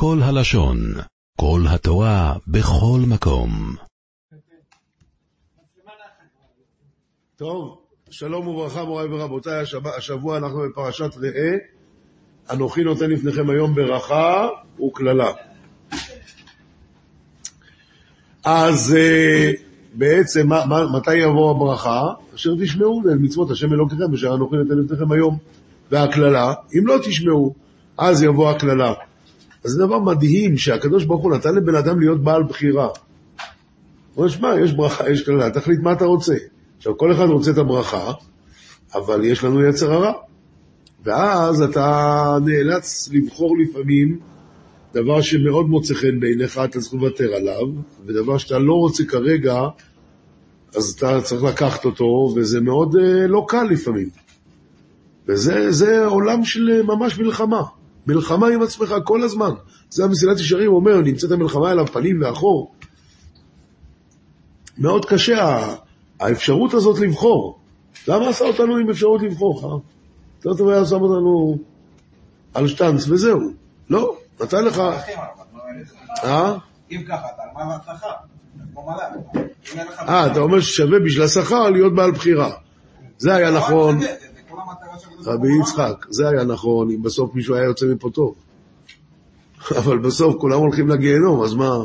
כל הלשון, כל התורה, בכל מקום. טוב, שלום וברכה מוריי ורבותיי, השבוע אנחנו בפרשת ראה, אנוכי נותן לפניכם היום ברכה וקללה. אז אה, בעצם, מה, מתי יבוא הברכה? אשר תשמעו אל מצוות השם אלוקיכם, אשר אנוכי נותן לפניכם היום. והקללה, אם לא תשמעו, אז יבוא הקללה. אז זה דבר מדהים שהקדוש ברוך הוא נתן לבן אדם להיות בעל בחירה. הוא אומר, שמע, יש ברכה, יש קללה, תחליט מה אתה רוצה. עכשיו, כל אחד רוצה את הברכה, אבל יש לנו יצר הרע. ואז אתה נאלץ לבחור לפעמים דבר שמאוד מוצא חן בעיניך, אתה צריך לוותר עליו, ודבר שאתה לא רוצה כרגע, אז אתה צריך לקחת אותו, וזה מאוד אה, לא קל לפעמים. וזה עולם של ממש מלחמה. מלחמה עם עצמך כל הזמן. זה המסילת ישרים אומר, נמצאת המלחמה אליו פנים ואחור. מאוד קשה האפשרות הזאת לבחור. למה עשה אותנו עם אפשרות לבחור? אה? יותר טוב היה שם אותנו על שטאנץ וזהו. לא, נתן לך... אה? אם ככה, אתה על מה להצלחה? אה, אתה אומר ששווה בשביל השכר להיות בעל בחירה. זה היה לא, נכון. רבי יצחק, זה היה נכון, אם בסוף מישהו היה יוצא מפה טוב. אבל בסוף כולם הולכים לגיהנום, אז מה?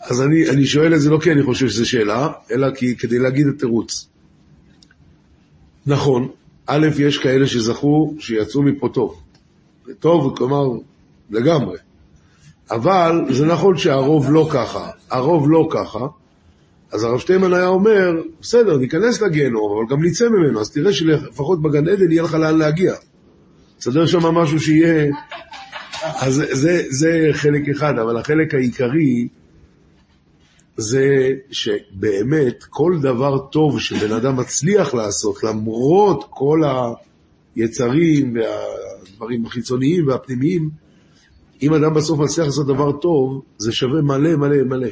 אז אני, אני שואל את זה לא כי אני חושב שזו שאלה, אלא כי, כדי להגיד את תירוץ. נכון, א', יש כאלה שזכו שיצאו מפה טוב. טוב, כלומר, לגמרי. אבל זה נכון שהרוב לא ככה. הרוב לא ככה. אז הרב שטיימן היה אומר, בסדר, ניכנס לגיהנום, אבל גם נצא ממנו, אז תראה שלפחות בגן עדן יהיה לך לאן להגיע. תסדר שם משהו שיהיה... אז זה, זה חלק אחד, אבל החלק העיקרי זה שבאמת כל דבר טוב שבן אדם מצליח לעשות, למרות כל היצרים והדברים החיצוניים והפנימיים, אם אדם בסוף מצליח לעשות דבר טוב, זה שווה מלא מלא מלא.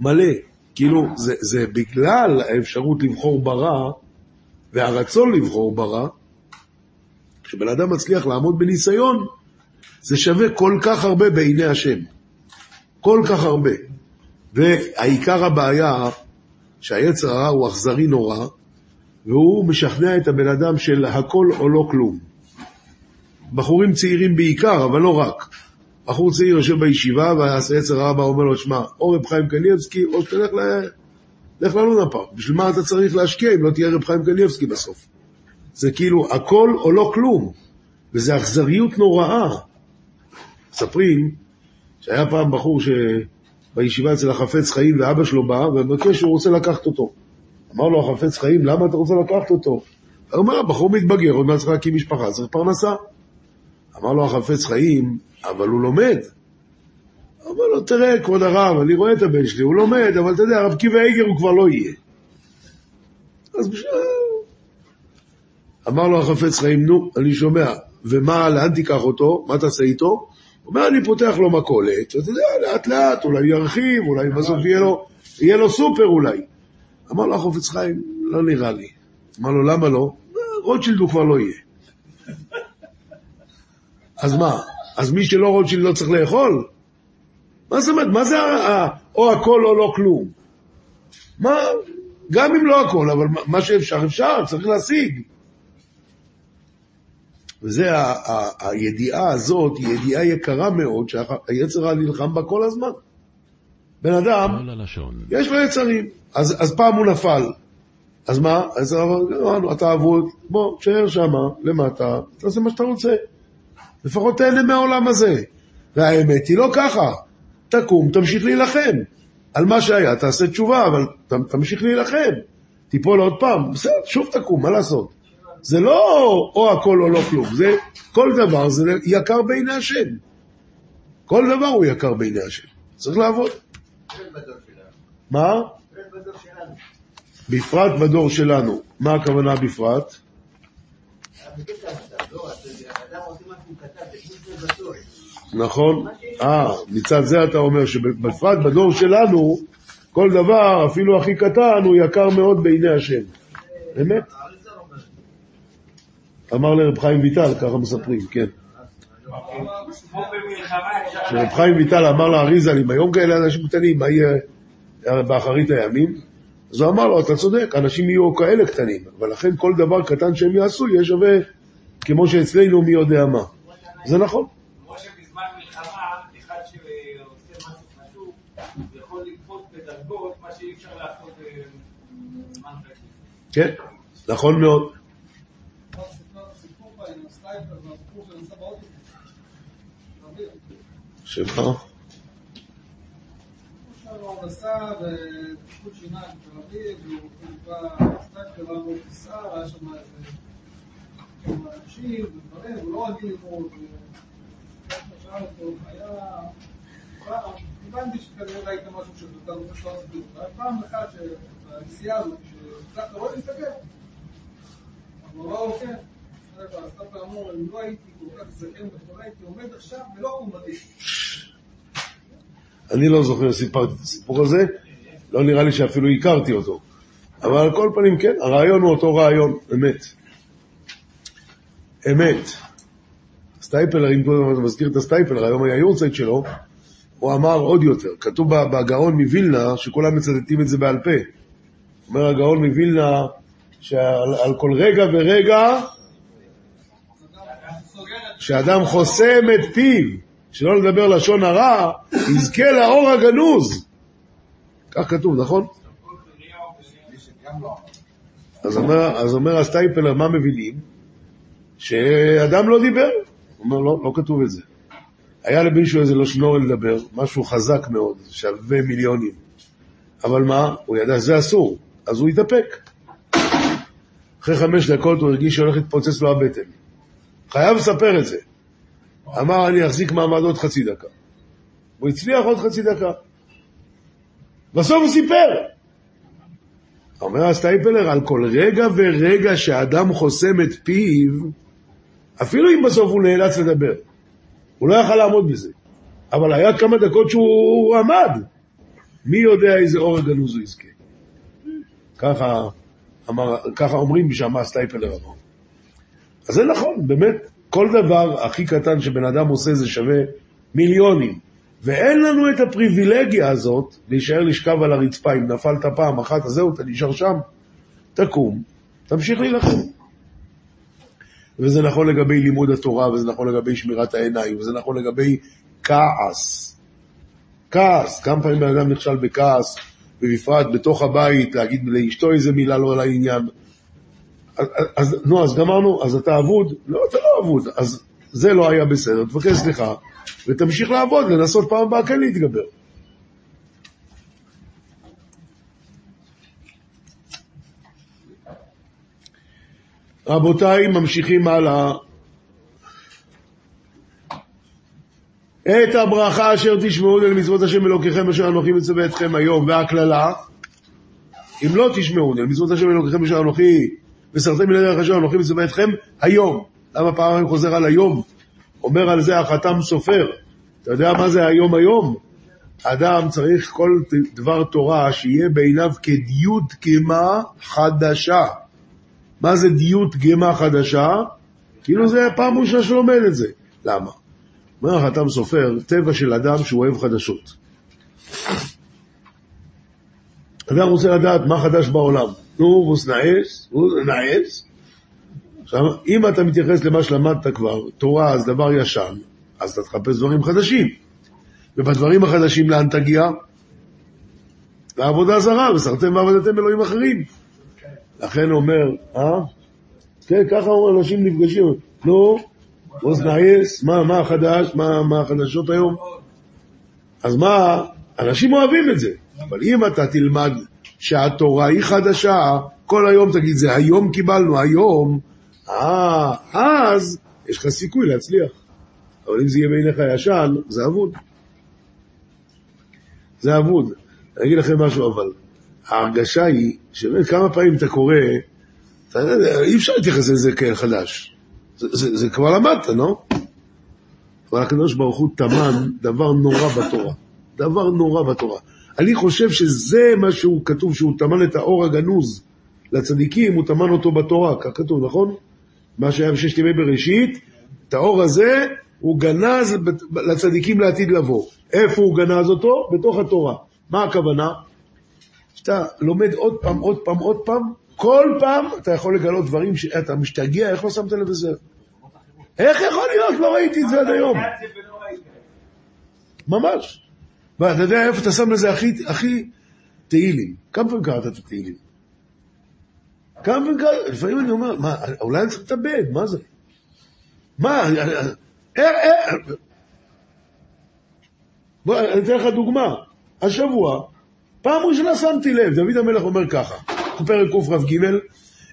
מלא. כאילו, זה, זה בגלל האפשרות לבחור ברע והרצון לבחור ברע, כשבן אדם מצליח לעמוד בניסיון, זה שווה כל כך הרבה בעיני השם. כל כך הרבה. והעיקר הבעיה, שהיצר הרע הוא אכזרי נורא, והוא משכנע את הבן אדם של הכל או לא כלום. בחורים צעירים בעיקר, אבל לא רק. בחור צעיר יושב בישיבה, והיצר הרע בא אומר לו, שמע, או רב חיים קניאבסקי, או שתלך ל... לך ללונה פארק. בשביל מה אתה צריך להשקיע אם לא תהיה רב חיים קניאבסקי בסוף? זה כאילו הכל או לא כלום, וזה אכזריות נוראה. מספרים שהיה פעם בחור ש... בישיבה אצל החפץ חיים, ואבא שלו בא ומבקש שהוא רוצה לקחת אותו. אמר לו החפץ חיים, למה אתה רוצה לקחת אותו? הוא אומר, הבחור מתבגר, עוד מעט צריך להקים משפחה, צריך פרנסה. אמר לו החפץ חיים, אבל הוא לומד. אמר לו, תראה, כבוד הרב, אני רואה את הבן שלי, הוא לומד, אבל אתה יודע, רב קיבי איגר הוא כבר לא יהיה. אז בשביל... אמר לו החפץ חיים, נו, אני שומע, ומה, לאן תיקח אותו? מה תעשה איתו? אומר, אני פותח לו מכולת, ואתה יודע, לאט לאט, אולי ירחיב, אולי בסוף יהיה לו, יהיה לו סופר אולי. אמר לו החופץ חיים, לא נראה לי. אמר לו, למה לא? רוטשילד הוא כבר לא יהיה. אז מה? אז מי שלא רוטשילד לא צריך לאכול? מה זאת אומרת? מה זה או הכל או לא כלום? מה? גם אם לא הכל, אבל מה שאפשר, אפשר, צריך להשיג. וזה, הידיעה הזאת היא ידיעה יקרה מאוד, שהיצר הרע נלחם בה כל הזמן. בן אדם, יש לו יצרים, אז, אז פעם הוא נפל. אז מה? אז אמרנו, אתה אבוד, בוא, תשאר שם, למטה, תעשה מה שאתה רוצה. לפחות תהנה מהעולם הזה. והאמת היא לא ככה. תקום, תמשיך להילחם. על מה שהיה, תעשה תשובה, אבל תמשיך להילחם. תיפול עוד פעם, בסדר, שוב תקום, מה לעשות? זה לא או הכל או לא כלום, זה כל דבר זה יקר בעיני השם. כל דבר הוא יקר בעיני השם. צריך לעבוד. מה? בפרט בדור שלנו. מה הכוונה בפרט? נכון. אה, מצד זה אתה אומר שבפרט בדור שלנו, כל דבר, אפילו הכי קטן, הוא יקר מאוד בעיני השם. באמת? אמר לרב חיים ויטל, ככה מספרים, כן. כשרב חיים ויטל אמר לאריזה, אם היום כאלה אנשים קטנים, מה יהיה באחרית הימים? אז הוא אמר לו, אתה צודק, אנשים יהיו כאלה קטנים, אבל לכן כל דבר קטן שהם יעשו יהיה שווה, כמו שאצלנו מי יודע מה. זה נכון. כמו שבזמן מלחמה, אחד שעושה משהו חשוב, יכול לקפוץ בדרגות, מה שאי אפשר לעשות בזמן קשה. כן, נכון מאוד. שמה? עכשיו הוא נסע בטיפול שיניים בתל אביב, והוא בא סטייפר, היה שם איזה אנשים ודברים, הוא לא רגיל. פעם, הבנתי שכנראה ראית משהו שאתה רוצה שלא להסביר. היה פעם אחת שבנסיעה הזאת, כשהצלחת רואה להסתכל, לו, כן. אז סבתא אמרו, אם לא הייתי כל כך זקן וחולה, הייתי עומד עכשיו ולא קומתי. אני לא זוכר שסיפרתי את הסיפור הזה, לא נראה לי שאפילו הכרתי אותו. אבל על כל פנים, כן, הרעיון הוא אותו רעיון, אמת. אמת. סטייפלר, אם קודם אתה מזכיר את הסטייפלר, היום היה יורצייט שלו, הוא אמר עוד יותר, כתוב בגאון מווילנה, שכולם מצטטים את זה בעל פה. אומר הגאון מווילנה, שעל על כל רגע ורגע, שאדם חוסם את פיו, שלא לדבר לשון הרע, יזכה לאור הגנוז. כך כתוב, נכון? אז אומר הסטייפלר, מה מבינים? שאדם לא דיבר. הוא אומר, לא, לא כתוב את זה. היה למישהו איזה לשנור לדבר, משהו חזק מאוד, שווה מיליונים. אבל מה? הוא ידע שזה אסור, אז הוא התאפק. אחרי חמש דקות הוא הרגיש שהולך להתפוצץ לו הבטן. חייב לספר את זה. אמר, אני אחזיק מעמד עוד חצי דקה. הוא הצליח עוד חצי דקה. בסוף הוא סיפר. אומר הסטייפלר, על כל רגע ורגע שאדם חוסם את פיו, אפילו אם בסוף הוא נאלץ לדבר, הוא לא יכל לעמוד בזה. אבל היה כמה דקות שהוא עמד. מי יודע איזה אור הגנוז הוא יזכה. ככה, אמר, ככה אומרים שם הסטייפלר אמר. אז זה נכון, באמת, כל דבר הכי קטן שבן אדם עושה זה שווה מיליונים. ואין לנו את הפריבילגיה הזאת להישאר לשכב על הרצפה. אם נפלת פעם אחת, אז זהו, אתה נשאר שם, תקום, תמשיך להילחם. וזה נכון לגבי לימוד התורה, וזה נכון לגבי שמירת העיניים, וזה נכון לגבי כעס. כעס, כמה פעמים בן אדם נכשל בכעס, ובפרט בתוך הבית, להגיד לאשתו איזה מילה לא לעניין. אז, אז, נו, אז גמרנו, אז אתה אבוד? לא, אתה לא אבוד. אז זה לא היה בסדר, תבקש סליחה, ותמשיך לעבוד, לנסות פעם הבאה כן להתגבר. רבותיי, ממשיכים הלאה. את הברכה אשר תשמעו אל מצוות השם אלוקיכם אשר אנוכי מצווה אתכם היום, והקללה, אם לא תשמעו אל מצוות השם אלוקיכם אשר אנוכי וסרתם מן הדרך אשר אנוכי מצווה אתכם היום. למה פעמיים חוזר על היום? אומר על זה החתם סופר. אתה יודע מה זה היום היום? אדם צריך כל דבר תורה שיהיה בעיניו כדיות גמה חדשה. מה זה דיות גמה חדשה? כאילו זה הפעם ראשונה שלומד את זה. למה? אומר החתם סופר, טבע של אדם שהוא אוהב חדשות. אדם רוצה לדעת מה חדש בעולם. נו, ווס נאס, ווס נאס. עכשיו, אם אתה מתייחס למה שלמדת כבר, תורה אז דבר ישן, אז אתה תחפש דברים חדשים. ובדברים החדשים לאן תגיע? לעבודה זרה, וסרתם ועבדתם אלוהים אחרים. לכן אומר, אה? כן, ככה אנשים נפגשים, נו, ווס נאס, מה, מה החדש, מה, מה החדשות היום? אז מה, אנשים אוהבים את זה, אבל אם אתה תלמד שהתורה היא חדשה, כל היום תגיד, זה היום קיבלנו, היום, אה, אז יש לך סיכוי להצליח. אבל אם זה יהיה בעיניך ישן, זה אבוד. זה אבוד. אני אגיד לכם משהו, אבל ההרגשה היא, שבאמת כמה פעמים אתה קורא, אתה יודע, אי אפשר להתייחס לזה כחדש. זה, זה, זה כבר למדת, לא? אבל הקדוש ברוך הוא טמן דבר נורא בתורה. דבר נורא בתורה. אני חושב שזה מה שהוא כתוב, שהוא טמן את האור הגנוז לצדיקים, הוא טמן אותו בתורה, כך כתוב, נכון? מה שהיה בששת ימי בראשית, את האור הזה הוא גנז לצדיקים לעתיד לבוא. איפה הוא גנז אותו? בתוך התורה. מה הכוונה? שאתה לומד עוד פעם, עוד פעם, עוד פעם, כל פעם אתה יכול לגלות דברים שאתה משתגע, איך לא שמת לב לזה? איך יכול להיות? לא ראיתי את זה עד היום. ממש. ואתה יודע איפה אתה שם לזה הכי, הכי תהילים. כמה פעמים קראת את התהילים? כמה פעמים קראת? לפעמים אני אומר, מה, אולי אני צריך להתאבד, מה זה? מה, אה, אה, איך, איך... בוא, אני אתן לך דוגמה. השבוע, פעם ראשונה שמתי לב, דוד המלך אומר ככה, פרק קכ"ג,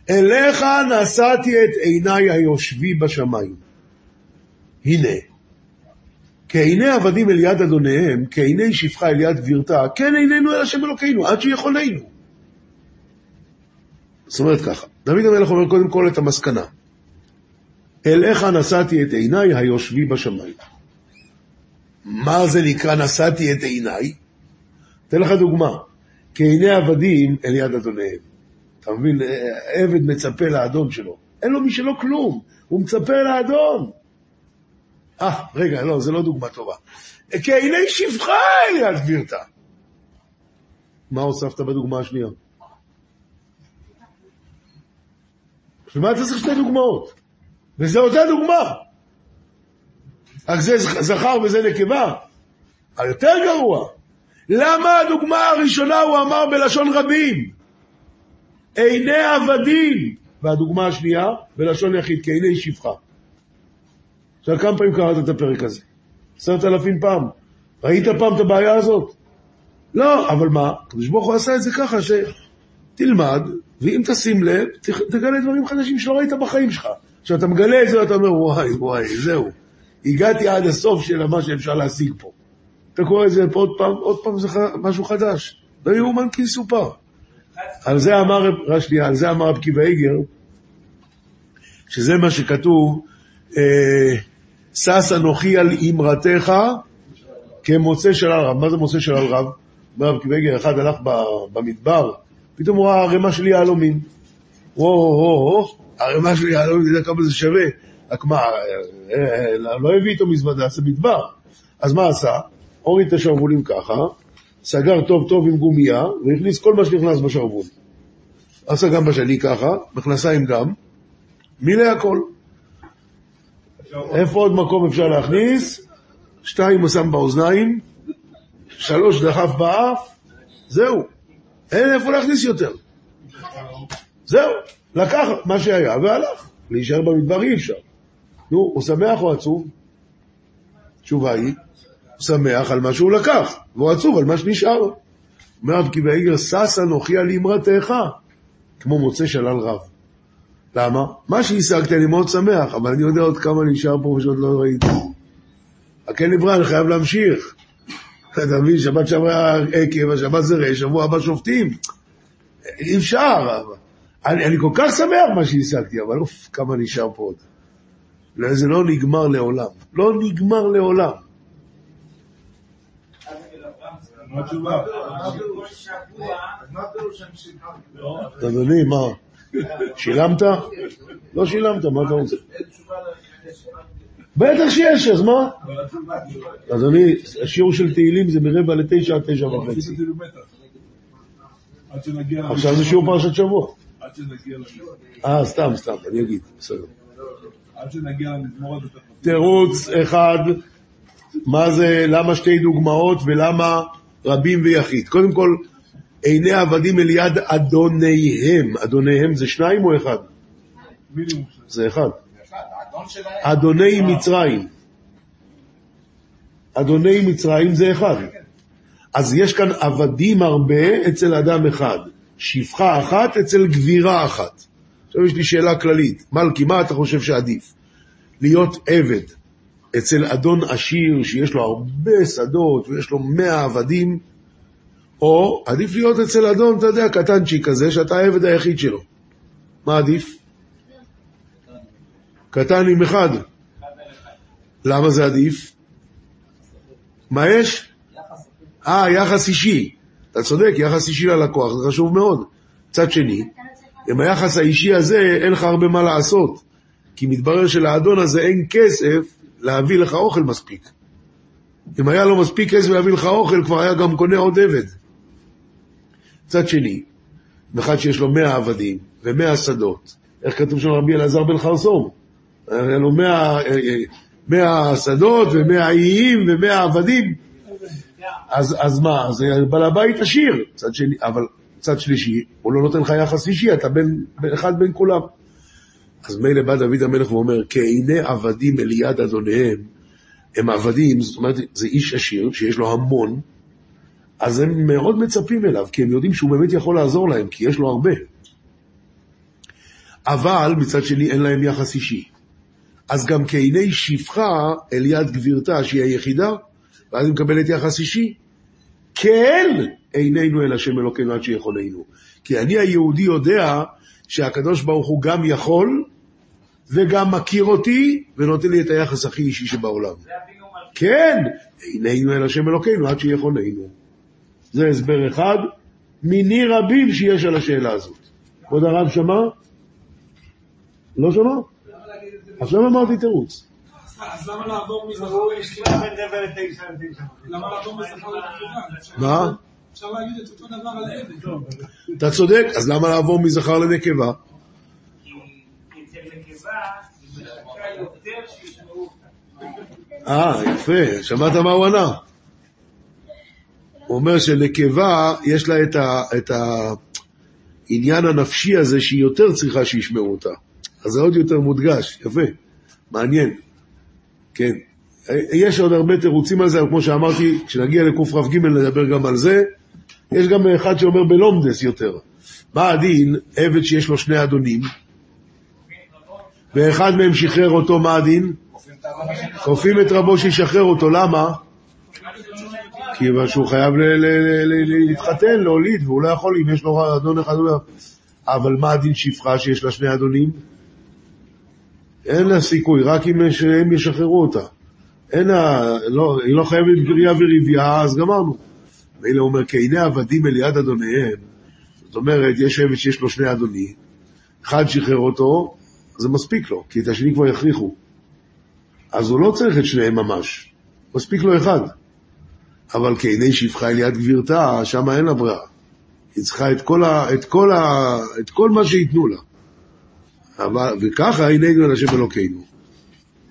אליך נשאתי את עיניי היושבי בשמיים. הנה, כעיני עבדים אל יד אדוניהם, כעיני שפחה אל יד גבירתה, כן עינינו אל השם אלוקינו, עד שיכולנו. זאת אומרת ככה, דוד המלך אומר קודם כל את המסקנה. אליך נשאתי את עיניי היושבי בשמיים. מה זה נקרא נשאתי את עיניי? אתן לך דוגמה. כעיני עבדים אל יד אדוניהם. אתה מבין? עבד מצפה לאדון שלו. אין לו משלו כלום, הוא מצפה לאדון. אה, רגע, לא, זה לא דוגמה טובה. כעיני שפחה אל יד גבירתה. מה הוספת בדוגמה השנייה? בשביל מה אתה צריך שתי דוגמאות? וזה אותה דוגמה. רק זה זכר וזה נקבה. היותר גרוע. למה הדוגמה הראשונה הוא אמר בלשון רבים? עיני עבדים. והדוגמה השנייה בלשון יחיד, כעיני שפחה. עכשיו, כמה פעמים קראת את הפרק הזה? עשרת אלפים פעם. ראית פעם את הבעיה הזאת? לא, אבל מה? הקדוש ברוך הוא עשה את זה ככה, שתלמד, ואם תשים לב, תגלה דברים חדשים שלא ראית בחיים שלך. עכשיו, אתה מגלה את זה ואתה אומר, וואי, וואי, זהו. הגעתי עד הסוף של מה שאפשר להשיג פה. אתה קורא את זה פה עוד פעם, עוד פעם זה משהו חדש. לא יאומן כי יסופר. על זה אמר, רק שנייה, על זה אמר רב קיבא איגר, שזה מה שכתוב, אה, שש אנוכי על אמרתך כמוצא של הרב. מה זה מוצא של הרב? אומר רב קיבא איגר, אחד הלך במדבר, פתאום הוא ראה ערימה של יהלומים. וואו, וואו, וואו, ערימה של יהלומים, אתה יודע כמה זה שווה? רק מה, אה, אה, לא הביא איתו מזוודה, זה מדבר. אז מה עשה? הוריד את השרוולים ככה, סגר טוב טוב עם גומייה, והכניס כל מה שנכנס בשרוול. עשה גם בשני ככה, מכנסיים גם, מילא הכל. איפה עוד מקום אפשר להכניס? שתיים הוא שם באוזניים, שלוש דחף באף, זהו. אין איפה להכניס יותר. זהו, לקח מה שהיה והלך. להישאר במדבר אי אפשר. נו, הוא שמח או עצוב? התשובה היא, שמח על מה שהוא לקח, והוא עצוב על מה שנשאר. אומר רב קיבא איגר, שש אנוכי על אמרתך, כמו מוצא שלל רב. למה? מה שהשגתי אני מאוד שמח, אבל אני יודע עוד כמה נשאר פה ושעוד לא ראיתי. הכן נברא, אני חייב להמשיך. אתה מבין, שבת שעברה עקב, השבת זה רש, שבוע הבא שופטים. אי אפשר. אני, אני כל כך שמח מה שהשגתי, אבל אוף, כמה נשאר פה עוד. לא, זה לא נגמר לעולם. לא נגמר לעולם. מה התשובה? אדוני, מה? שילמת? לא שילמת, מה אתה רוצה? בטח שיש, אז מה? אדוני, השיעור של תהילים זה מרבע לתשע עד תשע וחצי. עכשיו זה שיעור פרשת שבוע. אה, סתם, סתם, אני אגיד, בסדר. עד שנגיע למזמור הזה. תירוץ אחד, מה זה, למה שתי דוגמאות ולמה רבים ויחיד. קודם כל, עיני עבדים אל יד אדוניהם. אדוניהם זה שניים או אחד? זה אחד. אדוני מצרים. אדוני מצרים זה אחד. אז יש כאן עבדים הרבה אצל אדם אחד, שפחה אחת אצל גבירה אחת. עכשיו יש לי שאלה כללית, מלכי, מה אתה חושב שעדיף? להיות עבד אצל אדון עשיר שיש לו הרבה שדות ויש לו מאה עבדים, או עדיף להיות אצל אדון, אתה יודע, קטנצ'יק כזה, שאתה העבד היחיד שלו. מה עדיף? קטן עם אחד. למה זה עדיף? מה יש? אה, יחס אישי. אתה צודק, יחס אישי ללקוח, זה חשוב מאוד. מצד שני, עם היחס האישי הזה אין לך הרבה מה לעשות. כי מתברר שלאדון הזה אין כסף להביא לך אוכל מספיק. אם היה לו מספיק כסף להביא לך אוכל, כבר היה גם קונה עוד עבד. מצד שני, אחד שיש לו מאה עבדים ומאה שדות, איך כתוב שם רבי אלעזר בן חרסום? היה לו מאה, אה, אה, מאה שדות ומאה איים ומאה עבדים. אז, אז מה, אז בעל הבית עשיר, צד שני, אבל צד שלישי, הוא לא נותן לך יחס אישי, אתה בן אחד בין כולם. אז מילא בא דוד המלך ואומר, כעיני עבדים אל יד אדוניהם, הם עבדים, זאת אומרת, זה איש עשיר שיש לו המון, אז הם מאוד מצפים אליו, כי הם יודעים שהוא באמת יכול לעזור להם, כי יש לו הרבה. אבל מצד שני אין להם יחס אישי. אז גם כעיני שפחה אל יד גבירתה, שהיא היחידה, ואז היא מקבלת יחס אישי. כן עינינו אל השם אלוקינו עד שיכולנו. כי אני היהודי יודע שהקדוש ברוך הוא גם יכול, וגם מכיר אותי, ונותן לי את היחס הכי אישי שבעולם. כן, עינינו אל השם אלוקינו עד שיכולנו. זה הסבר אחד מיני רבים שיש על השאלה הזאת. כבוד הרב שמע? לא שמע? עכשיו אמרתי תירוץ. אז למה לעבור לתשע לתשע. למה לעבור מזכר לנקבה? מה? אפשר להגיד את אותו דבר על עבד. אתה צודק, אז למה לעבור מזכר לנקבה? כי אצל נקבה היא מחכה יותר שישמעו אותה. אה, יפה, שמעת מה הוא ענה? הוא אומר שנקבה, יש לה את, ה, את העניין הנפשי הזה שהיא יותר צריכה שישמעו אותה. אז זה עוד יותר מודגש, יפה, מעניין. כן. יש עוד הרבה תירוצים על זה, אבל כמו שאמרתי, כשנגיע לקכ"ג נדבר גם על זה. יש גם אחד שאומר בלומדס יותר. מה הדין, עבד שיש לו שני אדונים, ואחד מהם שחרר אותו, מה הדין? כופים את רבו שישחרר אותו, למה? כיוון שהוא חייב להתחתן, להוליד, והוא לא יכול אם יש לו אדון אחד. לא- אבל מה הדין שפחה שיש לה שני אדונים? אין לה סיכוי, רק אם הם ישחררו אותה. אין לה, לא, היא לא חייבת גריה וריבייה, אז גמרנו. הוא אומר, כעיני עבדים אל יד אדוניהם, זאת אומרת, יש עבד שיש לו שני אדונים, אחד שחרר אותו, זה מספיק לו, כי את השני כבר יכריחו. אז הוא לא צריך את שניהם ממש, מספיק לו אחד. אבל כעיני שפחה אל יד גבירתה, שם אין לה ברירה. היא צריכה את כל, ה, את כל, ה, את כל מה שייתנו לה. אבל, וככה עינינו אל השם אלוקינו.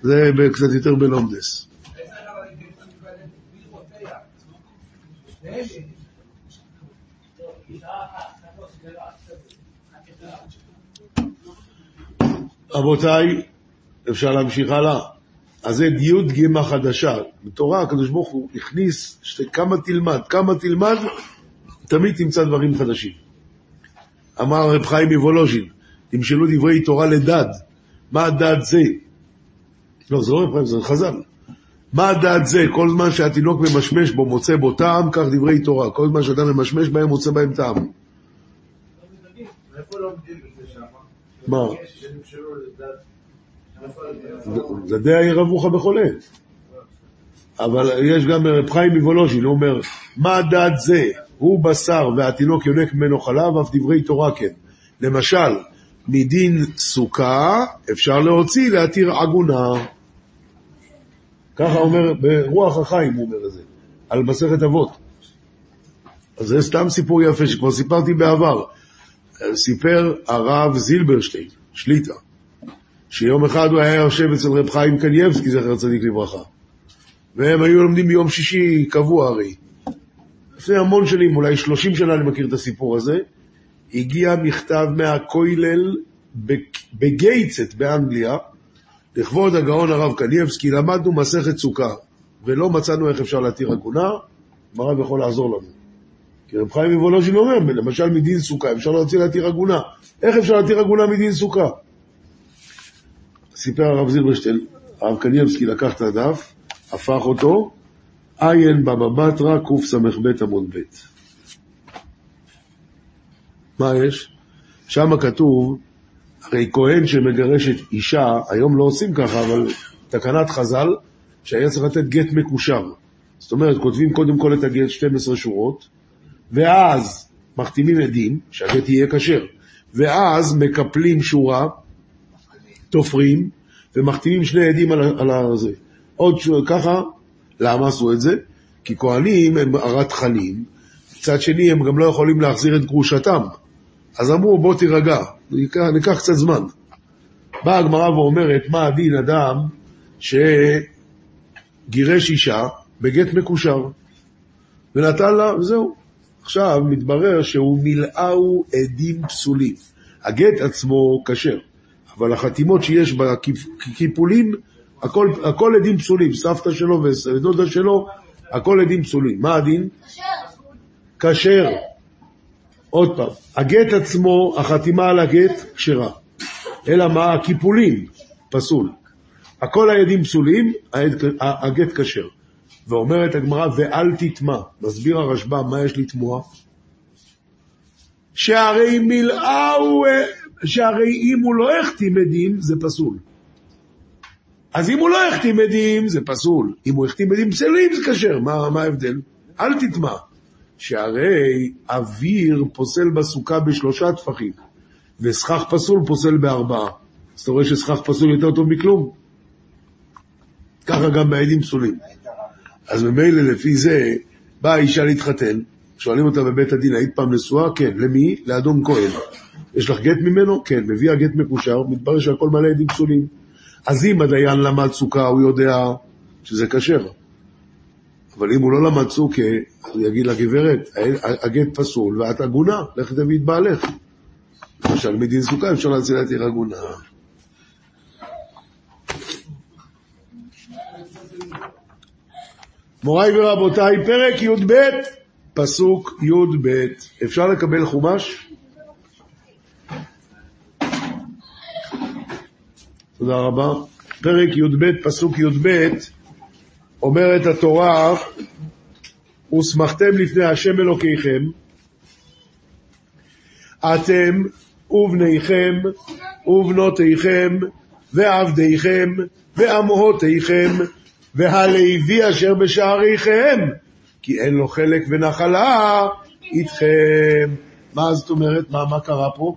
זה קצת יותר בלומדס. רבותיי, אפשר להמשיך הלאה. אז זה דיוד גימה חדשה. בתורה הקדוש ברוך הוא הכניס שתי, כמה תלמד, כמה תלמד, תמיד תמצא דברים חדשים. אמר רב חיים מוולוז'ין, תמשלו דברי תורה לדד. מה דד זה? לא, זה לא רב חיים, זה חז"ל. מה דעת זה? כל זמן שהתינוק ממשמש בו, מוצא בו טעם, כך דברי תורה. כל זמן שאדם ממשמש בהם, מוצא בהם טעם. שם? מה? יש שנמשלו לדת. זדי ירבוך בחולה. אבל יש גם רב חיים מוולוז'ין, הוא אומר, מה דעת זה? הוא בשר והתינוק יונק ממנו חלב, אף דברי תורה כן. למשל, מדין סוכה אפשר להוציא, להתיר עגונה. ככה אומר, ברוח החיים הוא אומר את זה, על מסכת אבות. אז זה סתם סיפור יפה שכבר סיפרתי בעבר. סיפר הרב זילברשטיין, שליטה, שיום אחד הוא היה יושב אצל רב חיים קנייבסקי, זכר צדיק לברכה. והם היו לומדים ביום שישי קבוע הרי. לפני המון שנים, אולי 30 שנה אני מכיר את הסיפור הזה, הגיע מכתב מהכוילל בגייצט באנגליה, לכבוד הגאון הרב קנייבסקי, למדנו מסכת סוכה, ולא מצאנו איך אפשר להתיר עגונה, הרב יכול לעזור לנו. כי רב חיים מוולוז'ין אומר, למשל מדין סוכה, אפשר להוציא להתיר עגונה. איך אפשר להתיר עגונה מדין סוכה? סיפר הרב זילברשטיין, הרב קנייבסקי לקח את הדף, הפך אותו, עיין בבא בתרא קס"ב עמוד ב'. מה יש? שם כתוב, הרי כהן שמגרשת אישה, היום לא עושים ככה, אבל תקנת חז"ל, שהיה צריך לתת גט מקושר. זאת אומרת, כותבים קודם כל את הגט 12 שורות, ואז מחתימים עדים, שהגט יהיה כשר, ואז מקפלים שורה, תופרים, ומחתימים שני עדים על, על הזה. עוד ש... ככה, למה עשו את זה? כי כהנים הם הרתחנים, מצד שני הם גם לא יכולים להחזיר את גרושתם. אז אמרו, בוא תירגע, ניקח, ניקח קצת זמן. באה הגמרא ואומרת, מה הדין אדם שגירש אישה בגט מקושר, ונתן לה, וזהו. עכשיו מתברר שהוא מילאהו עדים פסולים. הגט עצמו כשר, אבל החתימות שיש בקיפולים, הכל, הכל עדים פסולים. סבתא שלו ודודה שלו, הכל עדים פסולים. מה הדין? כשר. עוד פעם, הגט עצמו, החתימה על הגט כשרה. אלא מה? הקיפולים פסול. הכל העדים פסולים, הגט כשר. ואומרת הגמרא, ואל תטמע. מסביר הרשב"ם, מה יש לתמוע? שהרי מילאהו, שהרי אם הוא לא החתים עדים, זה פסול. אז אם הוא לא החתים עדים, זה פסול. אם הוא החתים עדים פסולים, זה כשר. מה, מה ההבדל? אל תטמע. שהרי אוויר פוסל בסוכה בשלושה טפחים, וסכך פסול פוסל בארבעה. אז אתה רואה שסכך פסול יותר טוב מכלום? ככה גם בעדים פסולים. אז ממילא לפי זה, באה אישה להתחתן, שואלים אותה בבית הדין, היית פעם נשואה? כן. למי? לאדון כהן. יש לך גט ממנו? כן. מביאה גט מקושר, מתברר שהכל מלא עדים פסולים. אז אם הדיין למד סוכה, הוא יודע שזה כשר. אבל אם הוא לא למד סוכה, הוא יגיד לגברת, הגט פסול ואת עגונה, לך תביא את בעלך. למשל, מדין סוכה אפשר להציל את עיר עגונה. מוריי ורבותיי, פרק י"ב, פסוק י"ב. אפשר לקבל חומש? תודה רבה. פרק י"ב, פסוק י"ב, אומרת התורה, ושמחתם לפני השם אלוקיכם, אתם ובניכם ובנותיכם ועבדיכם ואמהותיכם והלוי אשר בשעריכם, כי אין לו חלק ונחלה איתכם. מה זאת אומרת? מה, מה קרה פה?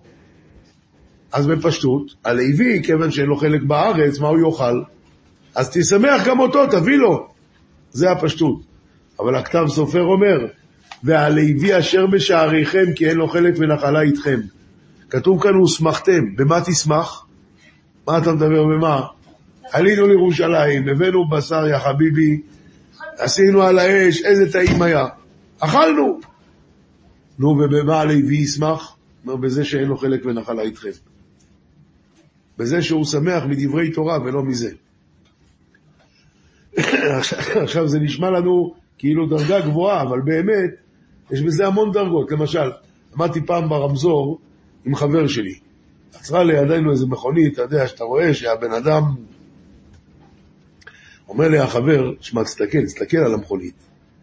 אז בפשטות, הלוי, כיוון שאין לו חלק בארץ, מה הוא יאכל? אז תשמח גם אותו, תביא לו. זה הפשטות. אבל הכתב סופר אומר, והלוי אשר בשעריכם, כי אין לו חלק ונחלה איתכם. כתוב כאן, ושמחתם. במה תשמח? מה אתה מדבר במה? עלינו לירושלים, הבאנו בשר, יא חביבי, עשינו על האש, איזה טעים היה. אכלנו. נו, ובמה הלוי ישמח? אומר, בזה שאין לו חלק ונחלה איתכם. בזה שהוא שמח מדברי תורה ולא מזה. עכשיו זה נשמע לנו כאילו דרגה גבוהה, אבל באמת יש בזה המון דרגות. למשל, עמדתי פעם ברמזור עם חבר שלי. עצרה לידינו איזה מכונית, אתה יודע, שאתה רואה שהבן אדם... אומר לי החבר, שמע, תסתכל, תסתכל על המכונית.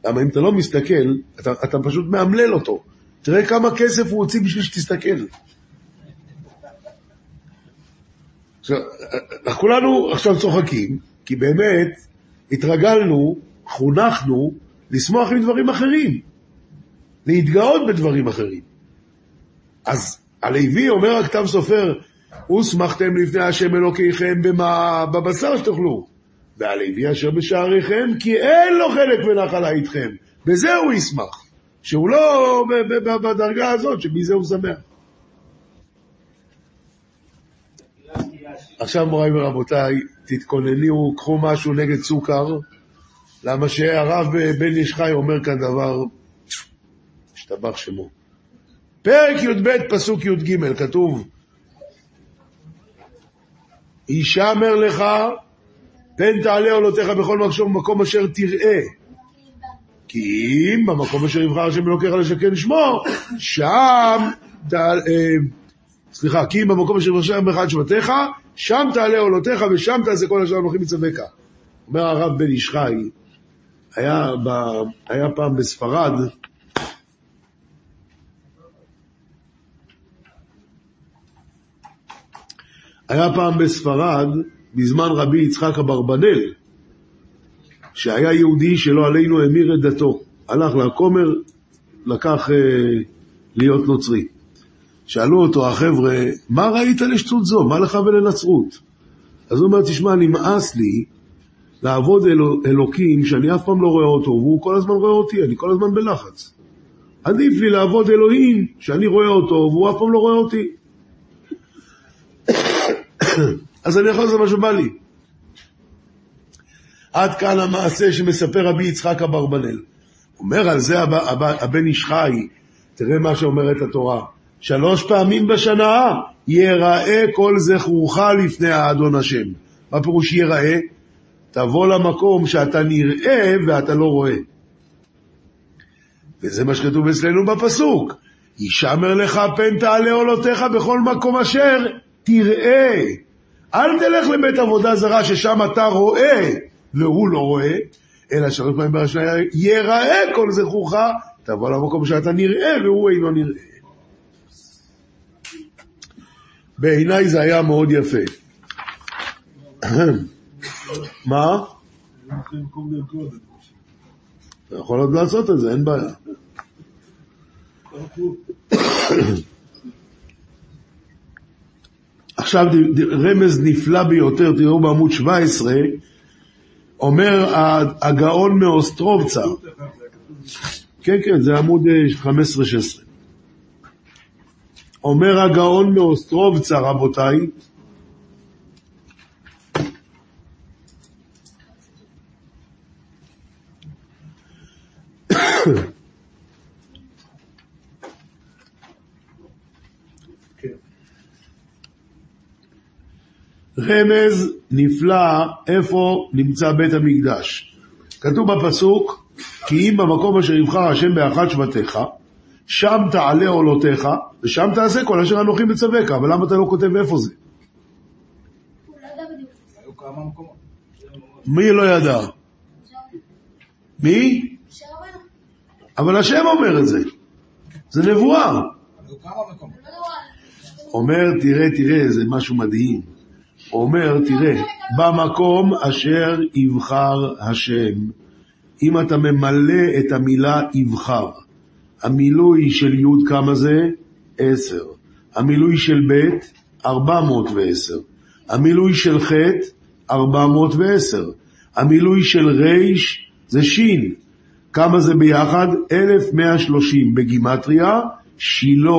למה אם אתה לא מסתכל, אתה, אתה פשוט מאמלל אותו. תראה כמה כסף הוא הוציא בשביל שתסתכל. עכשיו, כולנו עכשיו צוחקים, כי באמת התרגלנו, חונכנו, לשמוח עם דברים אחרים, להתגאות בדברים אחרים. אז הלוי אומר הכתב סופר, ושמחתם לפני השם אלוקיכם במה, בבשר שתאכלו. והלוי אשר בשעריכם, כי אין לו חלק ונחלה איתכם. בזה הוא ישמח. שהוא לא בדרגה הזאת, שמזה הוא שמח. עכשיו מוריי ורבותיי, תתכוננו, קחו משהו נגד סוכר, למה שהרב בן איש חי אומר כאן דבר, השתבח שמו. פרק י"ב פסוק י"ג כתוב, הישמר לך, פן תעלה עולותיך בכל מקום, מקום אשר תראה. כי אם במקום אשר יבחר השם אלוקיך לשכן שמו, שם תעלה, אה, סליחה, כי אם במקום אשר יבחר בך את שבטיך, שם תעלה עולותיך ושם תעשה כל אשר אנוכי מצווך. אומר הרב בן איש חי, היה, ב, היה פעם בספרד, היה פעם בספרד, בזמן רבי יצחק אברבנאל, שהיה יהודי שלא עלינו המיר את דתו. הלך לכומר, לקח אה, להיות נוצרי. שאלו אותו החבר'ה, מה ראית לשטות זו? מה לך ולנצרות? אז הוא אומר, תשמע, נמאס לי לעבוד אלו, אלוקים שאני אף פעם לא רואה אותו, והוא כל הזמן רואה אותי, אני כל הזמן בלחץ. עדיף לי לעבוד אלוהים שאני רואה אותו, והוא אף פעם לא רואה אותי. אז אני יכול לעשות מה שבא לי. עד כאן המעשה שמספר רבי יצחק אברבנאל. אומר על זה הב- הב- הבן איש חי, תראה מה שאומרת התורה, שלוש פעמים בשנה יראה כל זכרוך לפני האדון השם. מה פירוש יראה? תבוא למקום שאתה נראה ואתה לא רואה. וזה מה שכתוב אצלנו בפסוק. ישמר לך פן תעלה עולותיך בכל מקום אשר תראה. אל תלך לבית עבודה זרה ששם אתה רואה והוא לא רואה, אלא שלוש פעמים בשנה יראה כל זכורך, תבוא למקום שאתה נראה והוא אינו נראה. בעיניי זה היה מאוד יפה. מה? אתה יכול עוד לעשות את זה, אין בעיה. עכשיו רמז נפלא ביותר, תראו בעמוד 17, אומר הגאון מאוסטרובצה, כן כן, זה עמוד אה, 15-16, אומר הגאון מאוסטרובצה, רבותיי, רמז נפלא איפה נמצא בית המקדש. כתוב בפסוק, כי אם במקום אשר יבחר השם באחד שבטיך, שם תעלה עולותיך, ושם תעשה כל אשר אנוכי מצווך, אבל למה אתה לא כותב איפה זה? מי לא ידע? מי? אבל השם אומר את זה. זה נבואה. אומר, תראה, תראה, זה משהו מדהים. אומר, תראה, במקום אשר יבחר השם, אם אתה ממלא את המילה יבחר, המילוי של י' כמה זה? עשר. המילוי של ב', ארבע מאות ועשר. המילוי של ח', ארבע מאות ועשר. המילוי של ר' זה ש'. כמה זה ביחד? 1130 בגימטריה, שילה,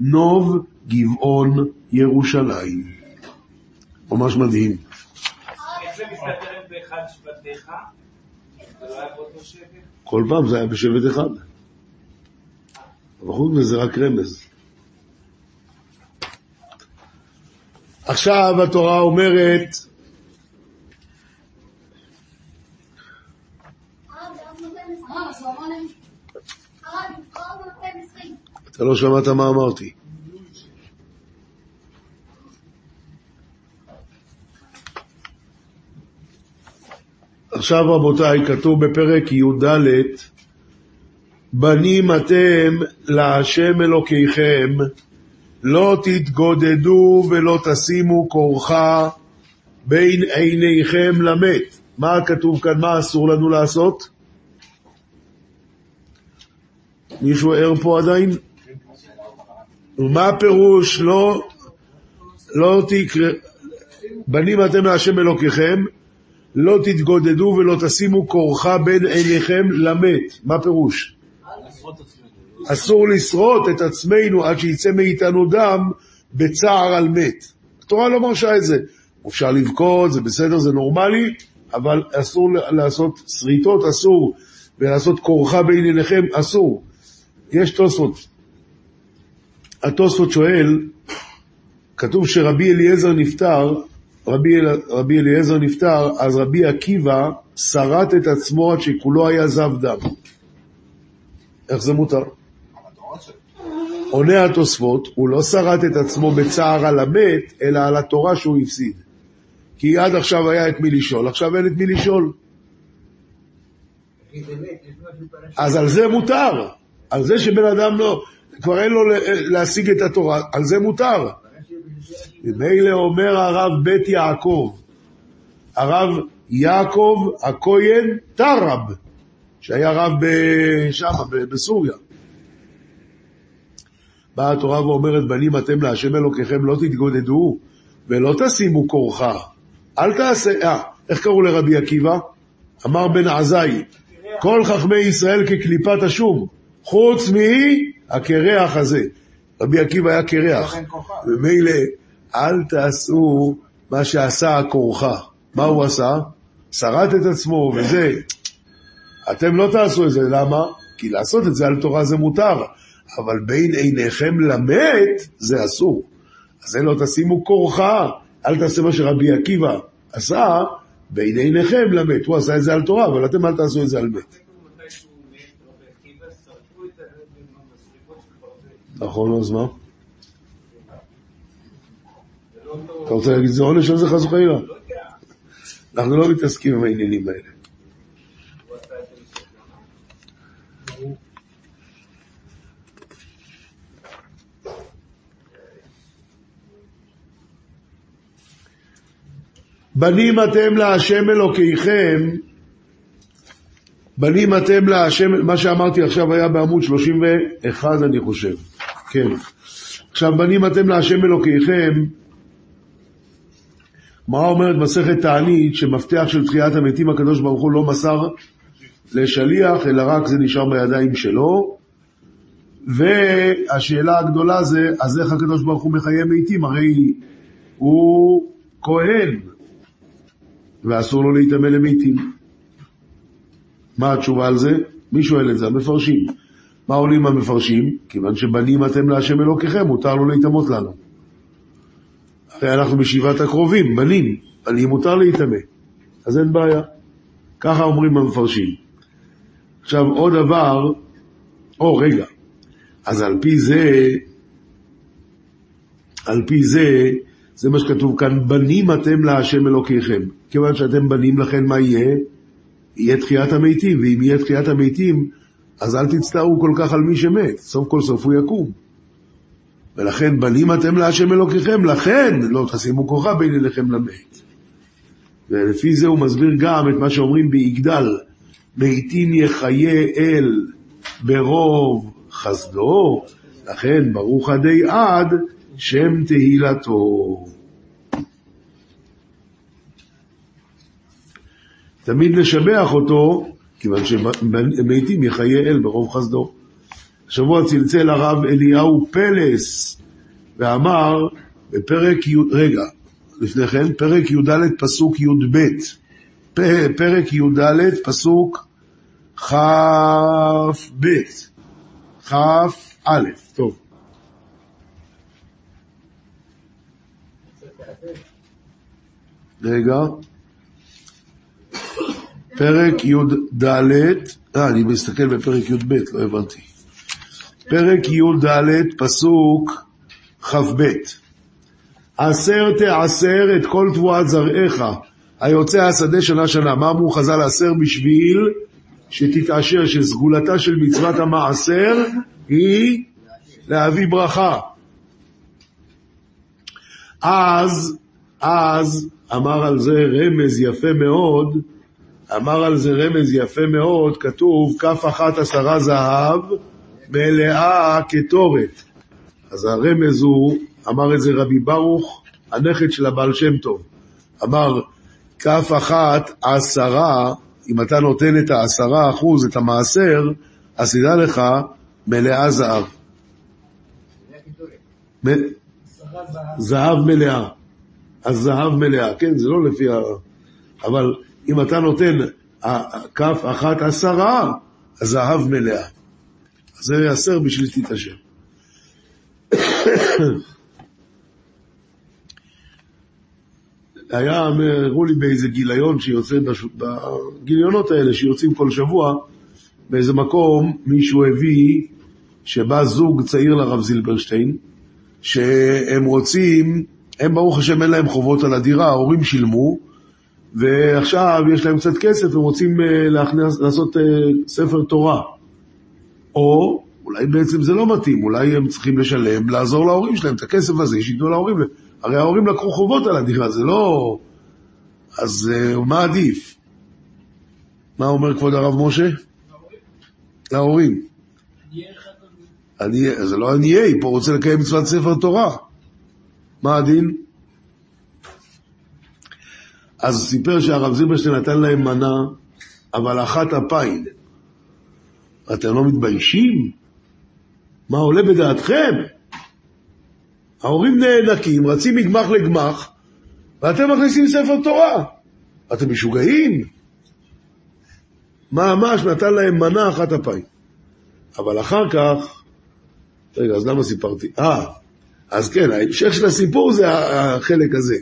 נוב, גבעון, ירושלים. ממש מדהים. איך זה מסתדר עם באחד שבטיך? זה לא? כל פעם זה היה בשבט אחד. אבל חוץ מזה זה רק רמז. עכשיו התורה אומרת, אתה לא שמעת מה אמרתי. עכשיו רבותיי, כתוב בפרק י"ד, בנים אתם להשם אלוקיכם, לא תתגודדו ולא תשימו כורחה בין עיניכם למת. מה כתוב כאן? מה אסור לנו לעשות? מישהו ער פה עדיין? ומה הפירוש? לא, לא תקרא... בנים אתם להשם אלוקיכם, לא תתגודדו ולא תשימו כורחה בין עיניכם למת. מה פירוש? אסור לשרוט את עצמנו עד שיצא מאיתנו דם בצער על מת. התורה לא מרשה את זה. אפשר לבכות, זה בסדר, זה נורמלי, אבל אסור לעשות שריטות, אסור, ולעשות כורחה בין עיניכם, אסור. יש תוספות. התוספות שואל, כתוב שרבי אליעזר נפטר, רבי, אל- רבי אליעזר נפטר, אז רבי עקיבא שרט את עצמו עד שכולו היה זב דם. איך זה מותר? עונה התוספות, הוא לא שרט את עצמו בצער על המת, אלא על התורה שהוא הפסיד. כי עד עכשיו היה את מי לשאול, עכשיו אין את מי לשאול. אז על זה מותר. על זה שבן אדם לא, כבר אין לו להשיג את התורה, על זה מותר. ממילא אומר הרב בית יעקב, הרב יעקב הכהן טרב, שהיה רב ב- בסוריה. באה התורה ואומרת, בנים אתם להשם אלוקיכם לא תתגודדו ולא תשימו כורחה. אל תעשה, אה, איך קראו לרבי עקיבא? אמר בן עזאי, כל חכמי ישראל כקליפת השום, חוץ מהקרח הזה. רבי עקיבא היה קרח. ומילא, אל תעשו מה שעשה הכורחה. מה הוא עשה? שרט את עצמו וזה. אתם לא תעשו את זה, למה? כי לעשות את זה על תורה זה מותר, אבל בין עיניכם למת זה אסור. אז אין לו תשימו כורחה, אל תעשה מה שרבי עקיבא עשה, בין עיניכם למת. הוא עשה את זה על תורה, אבל אתם אל תעשו את זה על מת. נכון, אז מה? זה לא אותו... אתה רוצה להגיד שזה עונש על זה חס וחלילה? אנחנו לא מתעסקים עם העניינים האלה. זה. בנים אתם להשם אלוקיכם, בנים אתם להשם, מה שאמרתי עכשיו היה בעמוד 31 אני חושב, כן. עכשיו בנים אתם להשם אלוקיכם, מה אומרת מסכת תענית שמפתח של תחיית המתים הקדוש ברוך הוא לא מסר לשליח, אלא רק זה נשאר בידיים שלו. והשאלה הגדולה זה, אז איך הקדוש ברוך הוא מחיה מתים? הרי הוא כהן, ואסור לו להיטמא למתים. מה התשובה על זה? מי שואל את זה? המפרשים. מה עולים המפרשים? כיוון שבנים אתם להשם אלוקיכם, מותר לו להיטמאות לנו. הרי אנחנו בשבעת הקרובים, בנים, בנים מותר להיטמא, אז אין בעיה. ככה אומרים המפרשים. עכשיו עוד דבר, או רגע, אז על פי זה, על פי זה, זה מה שכתוב כאן, בנים אתם להשם אלוקיכם. כיוון שאתם בנים לכן מה יהיה? יהיה תחיית המתים, ואם יהיה תחיית המתים, אז אל תצטערו כל כך על מי שמת, סוף כל סוף הוא יקום. ולכן בנים אתם להשם אלוקיכם, לכן לא תשימו כוחה בין אליכם למת. ולפי זה הוא מסביר גם את מה שאומרים ביגדל, מתים יחיה אל ברוב חסדו, לכן ברוך עדי עד שם תהילתו. תמיד לשבח אותו, כיוון שמתים יחיה אל ברוב חסדו. השבוע צלצל הרב אליהו פלס ואמר בפרק י', רגע, לפני כן, פרק י"ד פסוק י"ב, פ- פרק י"ד פסוק כ"ב, כ"א, טוב. רגע, פרק י"ד, אה, אני מסתכל בפרק י"ב, לא הבנתי. פרק י"ד, פסוק כ"ב. עשר תעשר את כל תבואת זרעך, היוצא השדה שנה שנה. מה אמרו חז"ל עשר בשביל שתתעשר, שסגולתה של מצוות המעשר היא להביא ברכה. אז, אז, אמר על זה רמז יפה מאוד, אמר על זה רמז יפה מאוד, כתוב כף אחת עשרה זהב, מלאה כתורת. אז הרמז הוא, אמר את זה רבי ברוך, הנכד של הבעל שם טוב. אמר, כף אחת עשרה, אם אתה נותן את העשרה אחוז, את המעשר, אז תדע לך, מלאה זהב. זהב מלאה. אז זהב מלאה, כן, זה לא לפי ה... אבל אם אתה נותן כף אחת עשרה, אז זהב מלאה. זה יעשר בשביל תתעשר. היה, הראו לי באיזה גיליון שיוצא. בגיליונות האלה שיוצאים כל שבוע, באיזה מקום מישהו הביא שבא זוג צעיר לרב זילברשטיין, שהם רוצים, הם ברוך השם אין להם חובות על הדירה, ההורים שילמו, ועכשיו יש להם קצת כסף, הם רוצים אה, להכנס, לעשות אה, ספר תורה. או אולי בעצם זה לא מתאים, אולי הם צריכים לשלם, לעזור להורים שלהם, את הכסף הזה, שייתנו להורים. הרי ההורים לקחו חובות על הדירה, זה לא... אז אה, מה עדיף? מה אומר כבוד הרב משה? להורים. אני, זה לא עניי, פה רוצה לקיים מצוות ספר תורה. מה הדין? אז סיפר שהרב זילברשטיין נתן להם מנה, אבל אחת אפיים. אתם לא מתביישים? מה עולה בדעתכם? ההורים נאנקים, רצים מגמח לגמח, ואתם מכניסים ספר תורה. אתם משוגעים? ממש נתן להם מנה אחת אפיים. אבל אחר כך, רגע, אז למה סיפרתי? אה, אז כן, ההמשך של הסיפור זה החלק הזה.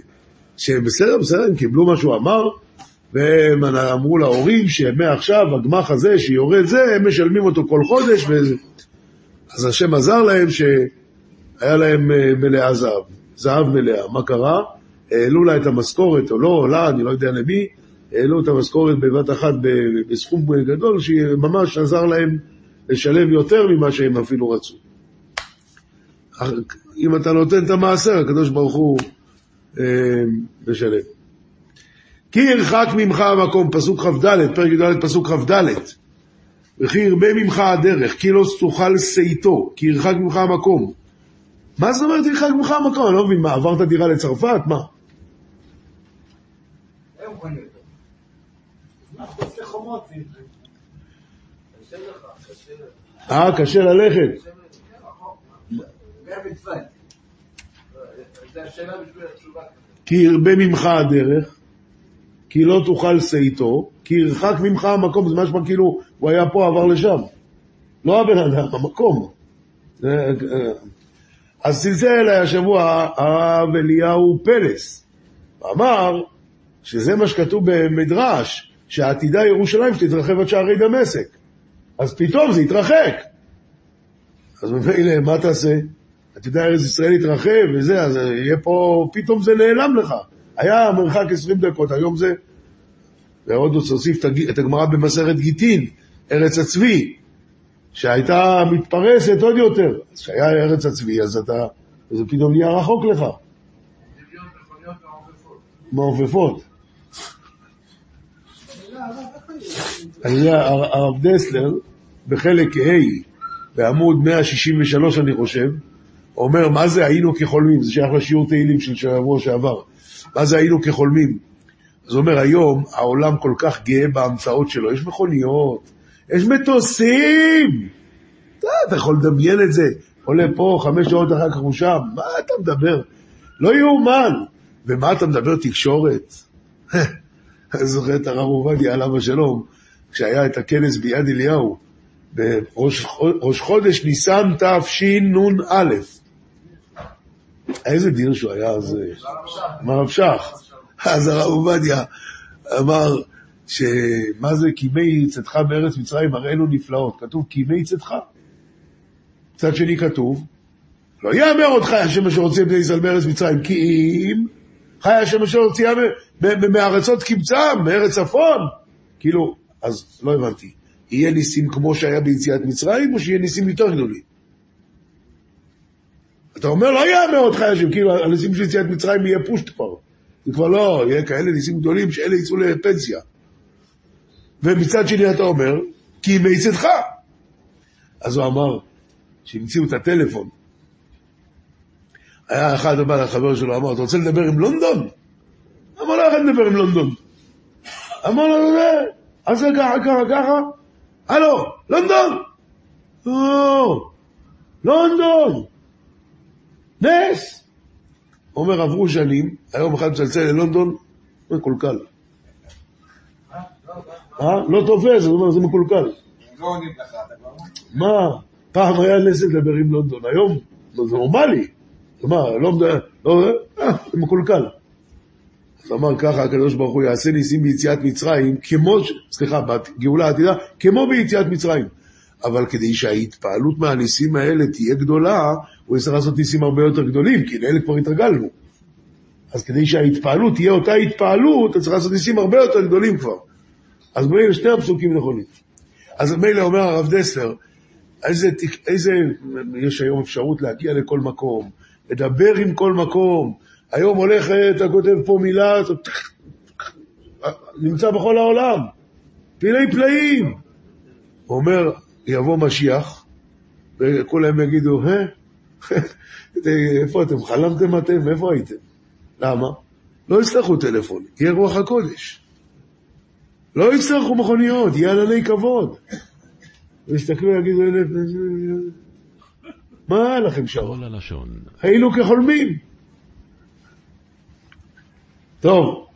שבסדר, בסדר, הם קיבלו מה שהוא אמר, והם אמרו להורים שמעכשיו הגמח הזה שיורד זה, הם משלמים אותו כל חודש, וזה. אז השם עזר להם שהיה להם אה, מלאה זהב, זהב מלאה. מה קרה? העלו לה את המשכורת, או לא עולה, אני לא יודע למי, העלו את המשכורת בבת אחת בסכום גדול, שממש עזר להם לשלם יותר ממה שהם אפילו רצו. אם אתה נותן את המעשר, הקדוש ברוך הוא אה, משלם. כי ירחק ממך המקום, פסוק כ"ד, פרק י"ד, פסוק כ"ד. וכי ירבה ממך הדרך, כי לא תאכל שאיתו, כי ירחק ממך המקום. מה זאת אומרת ירחק ממך המקום? אני לא מבין, מה, עברת דירה לצרפת? מה? אה, קשה ללכת. התשובה. כי ירבה ממך הדרך, כי לא תאכל שאיתו, כי ירחק ממך המקום, זה משמע כאילו הוא היה פה, עבר לשם. לא הבן אדם, המקום. זה, אה, אז צלצל אליי השבוע הרב אליהו פלס, ואמר שזה מה שכתוב במדרש, שעתידה ירושלים שתתרחב עד שערי דמשק. אז פתאום זה יתרחק. אז ממילא, מה תעשה? יודע, ארץ ישראל התרחב וזה, אז יהיה פה, פתאום זה נעלם לך. היה מרחק 20 דקות, היום זה... ועוד את הג- את הגמרא במסכת גיטין, ארץ הצבי, שהייתה מתפרסת עוד יותר. אז כשהיה ארץ הצבי, אז אתה... זה פתאום נהיה רחוק לך, מעופפות. הרב דסלר, בחלק ה', בעמוד 163 אני חושב, אומר, מה זה היינו כחולמים? זה שייך לשיעור תהילים של שבוע שעבר. מה זה היינו כחולמים? הוא אומר, היום העולם כל כך גאה בהמצאות שלו, יש מכוניות, יש מטוסים. אתה, אתה יכול לדמיין את זה, עולה פה, חמש שעות אחר כך הוא שם, מה אתה מדבר? לא יאומן. ומה אתה מדבר תקשורת? אני זוכר את הרב עובדיה עליו השלום, כשהיה את הכנס ביד אליהו, בראש ראש חודש ניסן תשנ"א. איזה דיר שהוא היה אז, מר שח. אז הרב עובדיה אמר, שמה זה קימי צאתך בארץ מצרים הראינו נפלאות. כתוב קימי צאתך. מצד שני כתוב, לא יאמר עוד חי השם אשר הוציא בני ישראל בארץ מצרים, כי אם חי השם אשר הוציאה מארצות קמצם, מארץ צפון. כאילו, אז לא הבנתי, יהיה ניסים כמו שהיה ביציאת מצרים, או שיהיה ניסים יותר גדולים? אתה אומר, לא יאמר עוד חי השם, כאילו, הניסים של יציאת מצרים יהיה פושט כבר. זה כבר לא, יהיה כאלה ניסים גדולים שאלה יצאו לפנסיה. ומצד שני אתה אומר, כי ימי צאתך. אז הוא אמר, שהמציאו את הטלפון, היה אחד בא לחבר שלו, אמר, אתה רוצה לדבר עם לונדון? אמר לו, איך אני מדבר עם לונדון? אמר לו, זה, אז זה ככה, ככה, ככה, הלו, לונדון! לא, לונדון! נס! אומר, עברו שנים, היום אחד מצלצל ללונדון, מקולקל. אה? לא תופס, הוא אומר, זה מקולקל. לא. מה? פעם היה נס לדבר עם לונדון, היום זה נורמלי. מה, לא מדבר, לא, אה, זה מקולקל. אז אמר ככה, הקדוש ברוך הוא יעשה ניסים ביציאת מצרים, כמו, סליחה, בגאולה העתידה, כמו ביציאת מצרים. אבל כדי שההתפעלות מהניסים האלה תהיה גדולה, הוא יצטרך לעשות ניסים הרבה יותר גדולים, כי לאלה כבר התרגלנו. אז כדי שההתפעלות תהיה אותה התפעלות, אתה צריך לעשות ניסים הרבה יותר גדולים כבר. אז מילא שני הפסוקים נכונים. אז מילא אומר הרב דסלר, איזה, איזה, יש היום אפשרות להגיע לכל מקום, לדבר עם כל מקום. היום הולך, אתה כותב פה מילה, נמצא בכל העולם. פלאי פלאים. הוא אומר, יבוא משיח, וכולם יגידו, אה? איפה אתם? חלמתם אתם? איפה הייתם? למה? לא יצטרכו טלפון, יהיה רוח הקודש. לא יצטרכו מכוניות, יהיה ענני כבוד. ויסתכלו ויגידו, מה היה לכם שם? היינו כחולמים. טוב.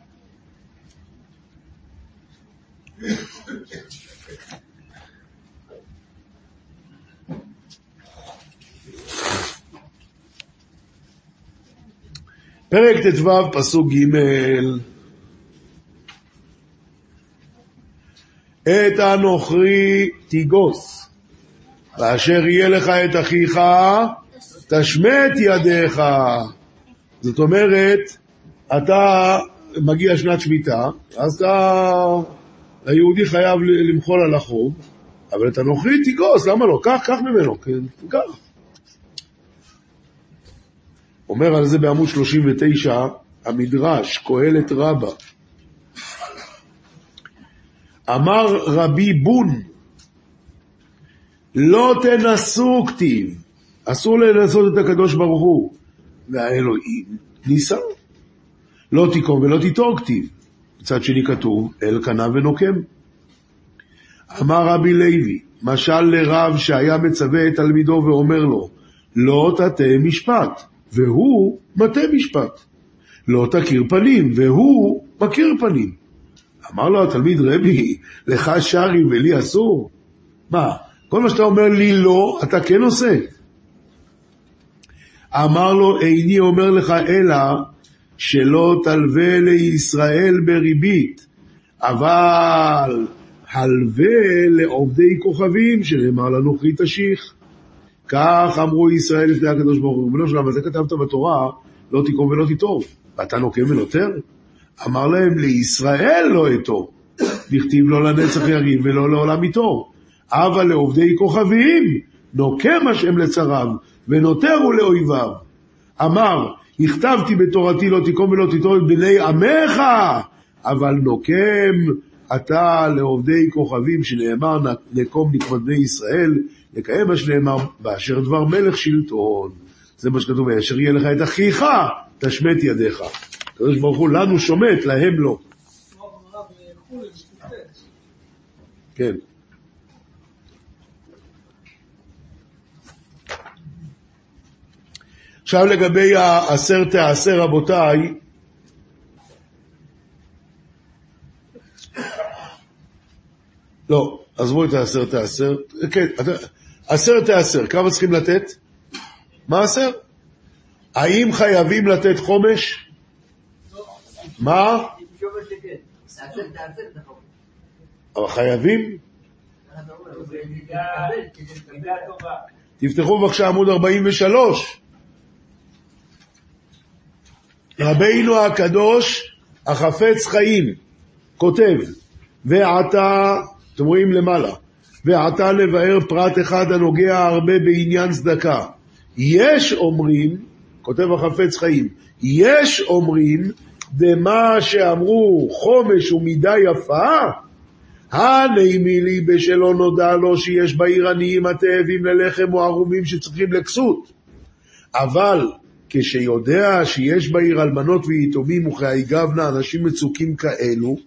פרק ט"ו, פסוק ג' את הנוכרי תיגוס, ואשר יהיה לך את אחיך, תשמט ידיך. זאת אומרת, אתה מגיע שנת שמיטה, אז אתה, היהודי חייב למחול על החוב, אבל את הנוכרי תיגוס, למה לא? קח, קח ממנו, כן, קח. אומר על זה בעמוד 39, המדרש, קהלת רבה. אמר רבי בון, לא תנסו כתיב, אסור לנסות את הקדוש ברוך הוא, והאלוהים ניסה. לא תיקום ולא תיטור כתיב. מצד שני כתוב, אל קנה ונוקם. אמר רבי לוי, משל לרב שהיה מצווה את תלמידו ואומר לו, לא תטה משפט, והוא מטה משפט. לא תכיר פנים, והוא מכיר פנים. אמר לו התלמיד, רבי, לך שרי ולי אסור? מה, כל מה שאתה אומר לי לא, אתה כן עושה. אמר לו, איני אומר לך אלא שלא תלווה לישראל בריבית, אבל הלווה לעובדי כוכבים, שנאמר לנו חי תשיך. כך אמרו ישראל לפני הקדוש ברוך הוא. ריבונו שלם, זה כתבת בתורה, לא תיקום ולא תיטור. ואתה נוקם ונותר? אמר להם, לישראל לא אתור. דכתיב לא לנצח יריב ולא לעולם יתור. אבל לעובדי כוכבים, נוקם השם לצריו, ונותרו לאויביו. אמר, הכתבתי בתורתי לא תיקום ולא תיטור את בני עמך, אבל נוקם אתה לעובדי כוכבים, שנאמר נקום נקמת בני ישראל, לקיים מה שנאמר, באשר דבר מלך שלטון. זה מה שכתוב, ואשר יהיה לך את אחיך, תשמט ידיך. הקדוש ברוך הוא לנו שומט, להם לא. כן. עכשיו לגבי העשר תעשר רבותיי, לא, עזבו את העשר תעשר, כן, עשר תעשר, כמה צריכים לתת? מה עשר? האם חייבים לתת חומש? מה? אבל חייבים? תפתחו בבקשה עמוד 43. רבינו הקדוש, החפץ חיים, כותב, ועתה, אתם רואים למעלה, ועתה לבאר פרט אחד הנוגע הרבה בעניין צדקה. יש אומרים, כותב החפץ חיים, יש אומרים, דמה שאמרו חומש ומידה יפה, הנעימי לי בשלא נודע לו שיש בעיר עניים התאבים ללחם או ערומים שצריכים לכסות. אבל כשיודע שיש בעיר אלמנות ויתומים וכהי גבנה אנשים מצוקים כאלו,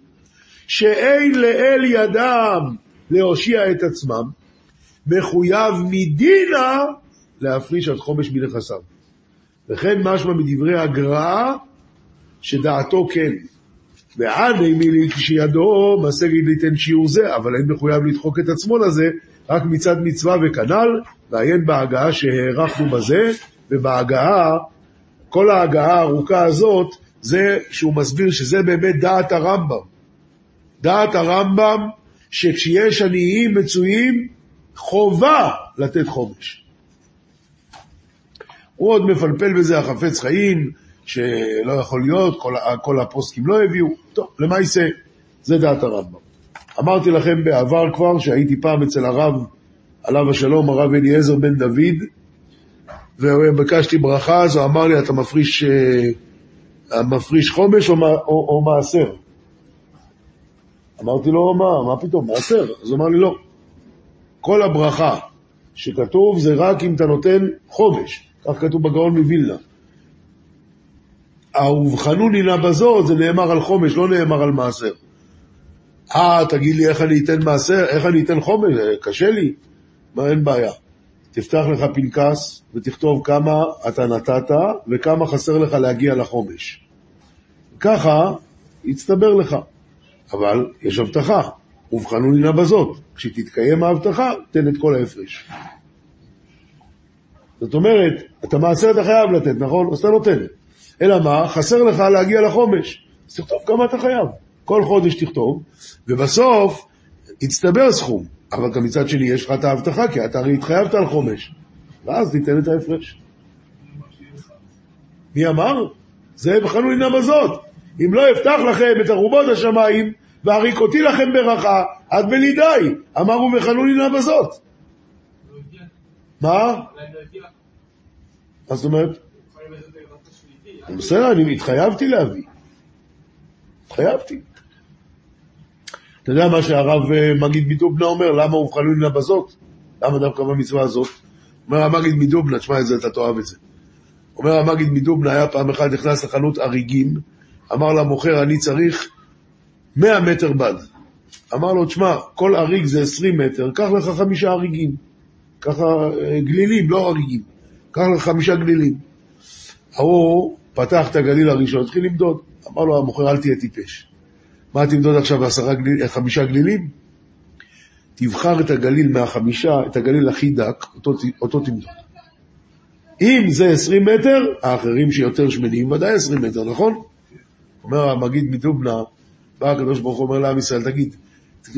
שאין לאל ידם להושיע את עצמם, מחויב מדינה להפריש עד חומש מנכסיו. וכן משמע מדברי הגר"א שדעתו כן. ועני מילי כשידו משגת ליתן שיעור זה, אבל אין מחויב לדחוק את עצמו לזה, רק מצד מצווה וכנ"ל, ועיין בהגעה שהארכנו בזה, ובהגעה, כל ההגעה הארוכה הזאת, זה שהוא מסביר שזה באמת דעת הרמב"ם. דעת הרמב"ם, שכשיש עניים מצויים, חובה לתת חומש. הוא עוד מפלפל בזה החפץ חיים, שלא יכול להיות, כל, כל הפוסקים לא הביאו. טוב, למעשה, זה דעת הרמב"ם. אמרתי לכם בעבר כבר שהייתי פעם אצל הרב, עליו השלום, הרב אליעזר בן דוד, וביקשתי ברכה, אז הוא אמר לי, אתה מפריש, אה, מפריש חומש או, או, או מעשר? אמרתי לו, מה, מה פתאום, מעשר? אז הוא אמר לי, לא. כל הברכה שכתוב זה רק אם אתה נותן חומש, כך כתוב בגאון מווילנה. האובחנוני נא בזאת זה נאמר על חומש, לא נאמר על מעשר. אה, תגיד לי איך אני אתן מעשר, איך אני אתן חומש, אה, קשה לי. מה, אין בעיה. תפתח לך פנקס ותכתוב כמה אתה נתת וכמה חסר לך להגיע לחומש. ככה יצטבר לך. אבל יש הבטחה, ובחנו נא בזאת. כשתתקיים ההבטחה, תן את כל ההפרש. זאת אומרת, את המעשר אתה חייב לתת, נכון? אז אתה נותן. אלא מה? חסר לך להגיע לחומש. אז תכתוב כמה אתה חייב. כל חודש תכתוב, ובסוף יצטבר סכום. אבל גם מצד שני יש לך את ההבטחה, כי אתה הרי התחייבת על חומש. ואז תיתן את ההפרש. מי אמר? זה בחנו לינה בזאת. אם לא אפתח לכם את ארובות השמיים, והריקותי לכם ברכה, עד בנידי. אמרו בחנו לינה בזאת. מה? מה זאת אומרת? בסדר, אני התחייבתי להביא. התחייבתי. אתה יודע מה שהרב אה, מגיד מדובנה אומר? למה הובחנו לנה בזאת? למה דווקא במצווה הזאת? אומר המגיד מדובנה, תשמע את זה, אתה תאהב את זה. אומר המגיד מדובנה, היה פעם אחת נכנס לחנות אריגים, אמר למוכר, אני צריך 100 מטר בד. אמר לו, תשמע, כל אריג זה 20 מטר, קח לך חמישה אריגים. ככה אה, גלילים, לא אריגים. קח לך חמישה גלילים. ההוא פתח את הגליל הראשון, התחיל למדוד. אמר לו המוכר, אל תהיה טיפש. מה תמדוד עכשיו עשרה גליל, חמישה גלילים? תבחר את הגליל מהחמישה, את הגליל הכי דק, אותו, אותו תמדוד. אם זה 20 מטר, האחרים שיותר שמנים, ודאי 20 מטר, נכון? אומר המגיד מדובנה, בא הקדוש ברוך הוא אומר לעם ישראל, תגיד,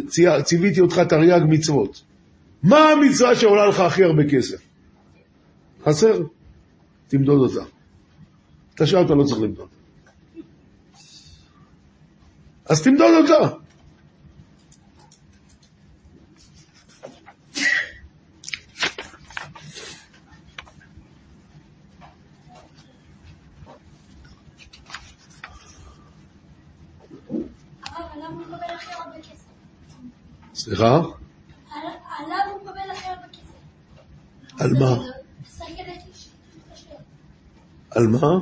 צי- ציוויתי אותך תרי"ג מצוות. מה המצווה שעולה לך הכי הרבה כסף? חסר, תמדוד אותה. את השאר אתה לא צריך למדוד. אז תמדוד אותה. אבל עליו הוא מקבל הכי הרבה כסף. סליחה? על- עליו הוא מקבל כסף. על מה? על מה?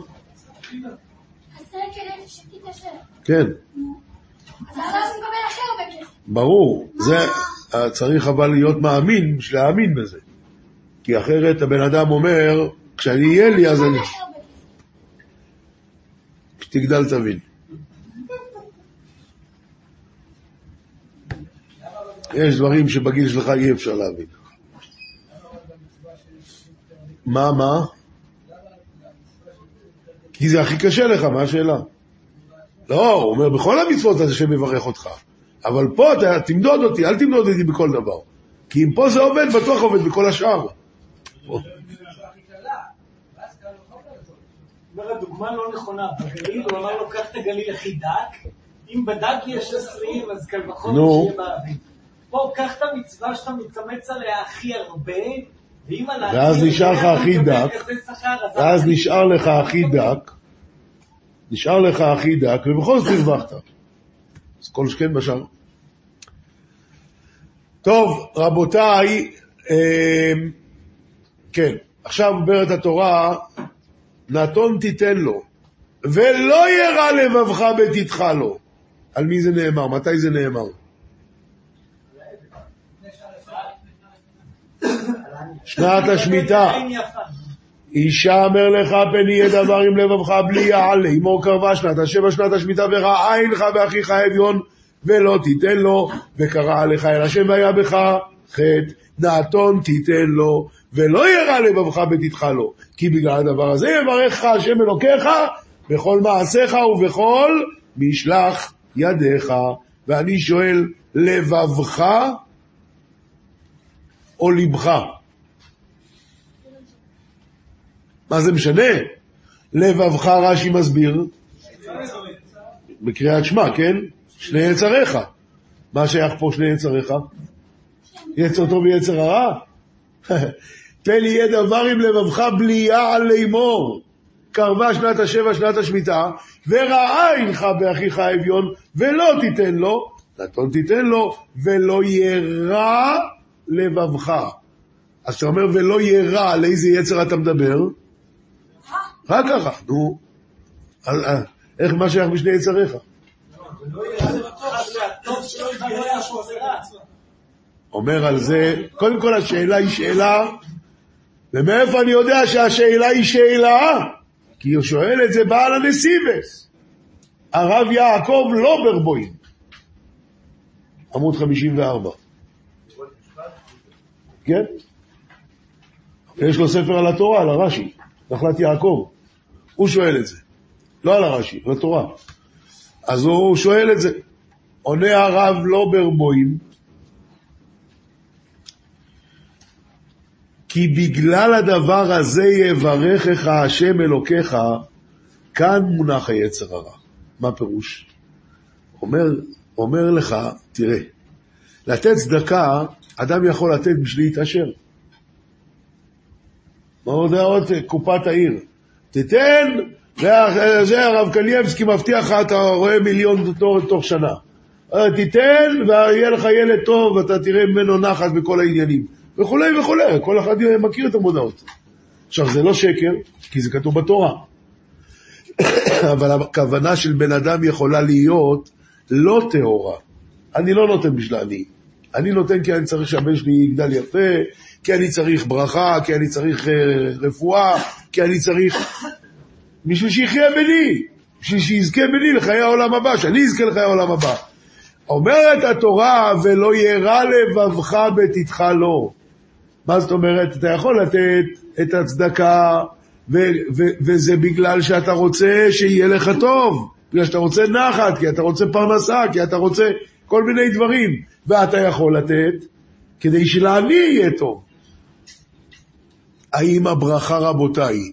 כן. ברור. זה צריך אבל להיות מאמין בשביל להאמין בזה. כי אחרת הבן אדם אומר, כשאני אהיה לי אז אני... כשתגדל תבין. יש דברים שבגיל שלך אי אפשר להבין. מה, מה? כי זה הכי קשה לך, מה השאלה? לא, הוא אומר, בכל המצוות הזה השם יברך אותך. אבל פה אתה תמדוד אותי, אל תמדוד אותי בכל דבר. כי אם פה זה עובד, בטוח עובד בכל השאר. אומר, הדוגמה לא נכונה. בגליל הוא אמר לו, קח את הגליל הכי דק, אם בדק יש 20, אז קל וחומר. שיהיה באוויר. פה, קח את המצווה שאתה מתאמץ עליה הכי הרבה, ואז נשאר לך הכי דק, ואז נשאר לך הכי דק, נשאר לך הכי דק, ובכל זאת הרווחת. אז כל שכן בשאר. טוב, רבותיי, אה, כן, עכשיו אומרת התורה, נתון תיתן לו, ולא ירע לבבך בתתך לו. על מי זה נאמר? מתי זה נאמר? שנת השמיטה. אישה אמר לך פן יהיה דבר עם לבבך בלי יעלה, אמור קרבה שנת השבע שנת השמיטה וראה עינך באחיך אביון ולא תיתן לו וקרא עליך אל השם והיה בך חטא. נעתון תיתן לו ולא ירע לבבך בתתך לו. כי בגלל הדבר הזה יברכך השם אלוקיך בכל מעשיך ובכל משלח ידיך. ואני שואל לבבך או לבך? מה זה משנה? לבבך רש"י מסביר, בקריאת שמע, כן? שני יצריך. מה שייך פה שני יצריך? יצר טוב ויצר הרע? פן יהיה דבר עם לבבך בלי יעל לאמור. קרבה שנת השבע, שנת השמיטה, וראה עינך באחיך האביון, ולא תיתן לו, נתון תיתן לו, ולא יהיה רע לבבך. אז אתה אומר ולא יהיה רע, על איזה יצר אתה מדבר? רק ככה, נו. אה, איך מה שייך בשני יצריך? אומר על זה, קודם כל השאלה היא שאלה, ומאיפה אני יודע שהשאלה היא שאלה? כי הוא שואל את זה בעל הנסיבס. הרב יעקב לוברבוים, עמוד 54. כן? יש לו ספר על התורה, על הרש"י, נחלת יעקב. הוא שואל את זה. לא על הרש"י, על התורה. אז הוא שואל את זה. עונה הרב לוברבוים, כי בגלל הדבר הזה יברכך השם אלוקיך, כאן מונח היצר הרע. מה פירוש? אומר, אומר לך, תראה, לתת צדקה, אדם יכול לתת בשביל להתעשר. מה עוד עוד קופת העיר? תיתן, זה, זה הרב קנייבסקי מבטיח לך, אתה רואה מיליון תור תוך שנה. אה, תיתן ויהיה לך ילד טוב ואתה תראה ממנו נחת בכל העניינים. וכולי וכולי, כל אחד מכיר את המודעות. עכשיו, זה לא שקר, כי זה כתוב בתורה. אבל הכוונה של בן אדם יכולה להיות לא טהורה. אני לא נותן בשביל אני. אני נותן כי אני צריך שהבן שלי יגדל יפה, כי אני צריך ברכה, כי אני צריך uh, רפואה, כי אני צריך... בשביל שיחיה בני, בשביל שיזכה בני לחיי העולם הבא, שאני אזכה לחיי העולם הבא. אומרת התורה, ולא ירע לבבך בתתך לו. מה זאת אומרת? אתה יכול לתת את הצדקה, ו- ו- וזה בגלל שאתה רוצה שיהיה לך טוב, בגלל שאתה רוצה נחת, כי אתה רוצה פרנסה, כי אתה רוצה כל מיני דברים, ואתה יכול לתת כדי שלעני יהיה טוב. האם הברכה, רבותיי,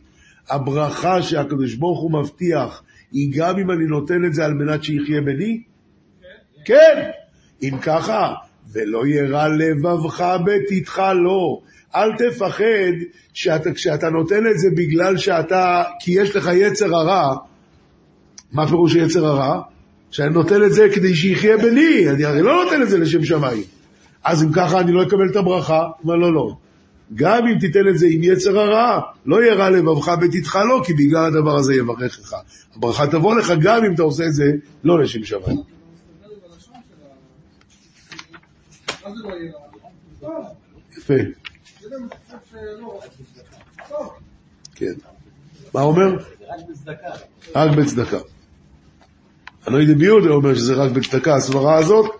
הברכה שהקדוש ברוך הוא מבטיח, היא גם אם אני נותן את זה על מנת שיחיה בני? כן. אם ככה, ולא ירע לבבך בתתך לו. אל תפחד שאתה, כשאתה נותן את זה בגלל שאתה, כי יש לך יצר הרע, מה פירוש יצר הרע? שאני נותן את זה כדי שיחיה בני, אני הרי לא נותן את זה לשם שמיים. אז אם ככה אני לא אקבל את הברכה? אומר לא, לא. גם אם תיתן את זה עם יצר הרע, לא ירע לבבך בתתך לו, כי בגלל הדבר הזה יברכך. הברכה תבוא לך גם אם אתה עושה את זה לא לשם שמיים. מה לא יהיה רע? יפה, כן. מה אומר? רק בצדקה. רק בצדקה. הנוי דביודה אומר שזה רק בצדקה, הסברה הזאת,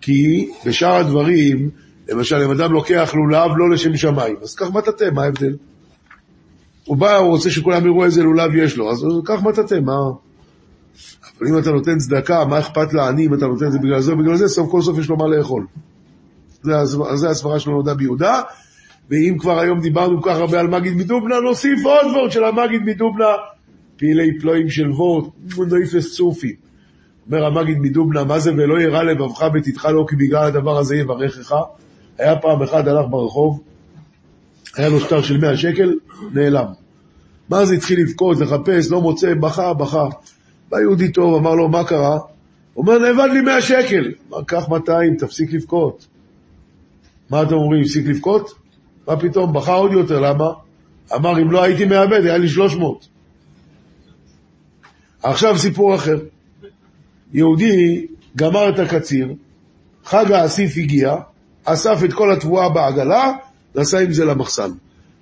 כי בשאר הדברים, למשל, אם אדם לוקח לולב לא לשם שמיים, אז קח מטאטא, מה ההבדל? הוא בא, הוא רוצה שכולם יראו איזה לולב יש לו, אז קח מטאטא, מה... אבל אם אתה נותן צדקה, מה אכפת לעני אם אתה נותן את זה בגלל זה או בגלל זה, סוף כל סוף יש לו מה לאכול. זה הסברה של נודע ביהודה, ואם כבר היום דיברנו כל כך הרבה על מגיד מדובנה, נוסיף עוד וורד של המגיד מדובנה, פעילי פלואים של וורד, מונדויפס צופי. אומר המגיד מדובנה, מה זה ולא ירע לבבך בתתך לו כי בגלל הדבר הזה יברכך. היה פעם אחד הלך ברחוב, היה לו שטר של 100 שקל, נעלם. מה זה התחיל לבכות, לחפש, לא מוצא, בכה, בכה. בא יהודי טוב, אמר לו, מה קרה? הוא אומר, נאבד לי 100 שקל. אמר, קח 200, תפסיק לבכות. מה אתם אומרים, הפסיק לבכות? מה פתאום, בכה עוד יותר, למה? אמר, אם לא הייתי מאבד, היה לי 300. עכשיו סיפור אחר. יהודי גמר את הקציר, חג האסיף הגיע, אסף את כל התבואה בעגלה, נסע עם זה למחסן.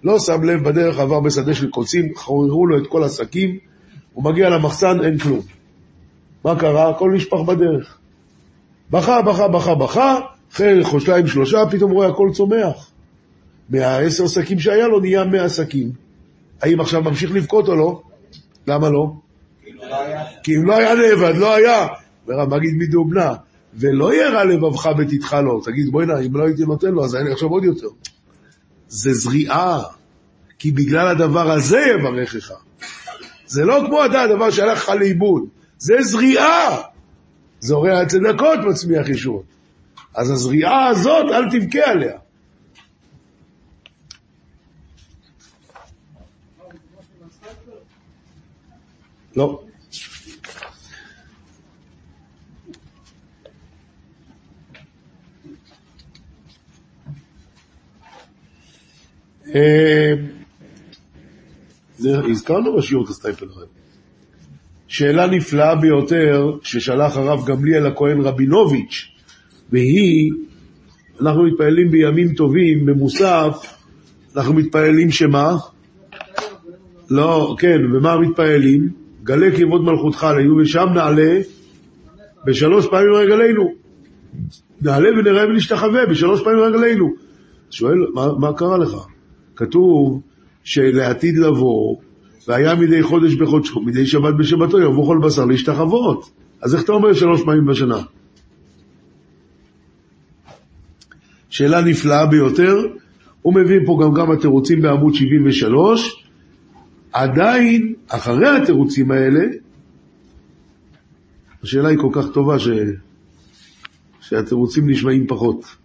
לא שם לב, בדרך עבר בשדה של קוצים, חוררו לו את כל השקים, הוא מגיע למחסן, אין כלום. מה קרה? הכל נשפך בדרך. בכה, בכה, בכה, בכה, אחרי חודשיים שלושה, פתאום רואה הכל צומח. מהעשר שקים שהיה לו נהיה מאה שקים. האם עכשיו ממשיך לבכות או לא? למה לא? כי אם לא היה נאבד, לא היה. אומר המגיד מדובנה, ולא ירע לבבך בתתך לו. תגיד, בואי נא, אם לא הייתי נותן לו, אז לי עכשיו עוד יותר. זה זריעה, כי בגלל הדבר הזה יברכך. זה לא כמו אתה, הדבר שהלך לך לאיבוד. זה זריעה. זורע צדקות מצמיח ישועות. אז הזריעה הזאת, אל תבכה עליה. לא. הזכרנו בשיעור את הסטייפל הרי. שאלה נפלאה ביותר ששלח הרב גמליאל הכהן רבינוביץ', והיא, אנחנו מתפללים בימים טובים, במוסף, אנחנו מתפללים שמה? לא, כן, ומה מתפללים? גלה כבוד מלכותך עלינו, ושם נעלה בשלוש פעמים רגלינו. נעלה ונראה ונשתחווה בשלוש פעמים רגלינו. שואל, מה, מה קרה לך? כתוב שלעתיד לבוא, והיה מדי חודש בחודשו, מדי שבת בשבתו, יבוא כל בשר להשתחוות. אז איך אתה אומר שלוש פעמים בשנה? שאלה נפלאה ביותר. הוא מביא פה גם כמה תירוצים בעמוד 73. עדיין, אחרי התירוצים האלה, השאלה היא כל כך טובה ש... שהתירוצים נשמעים פחות.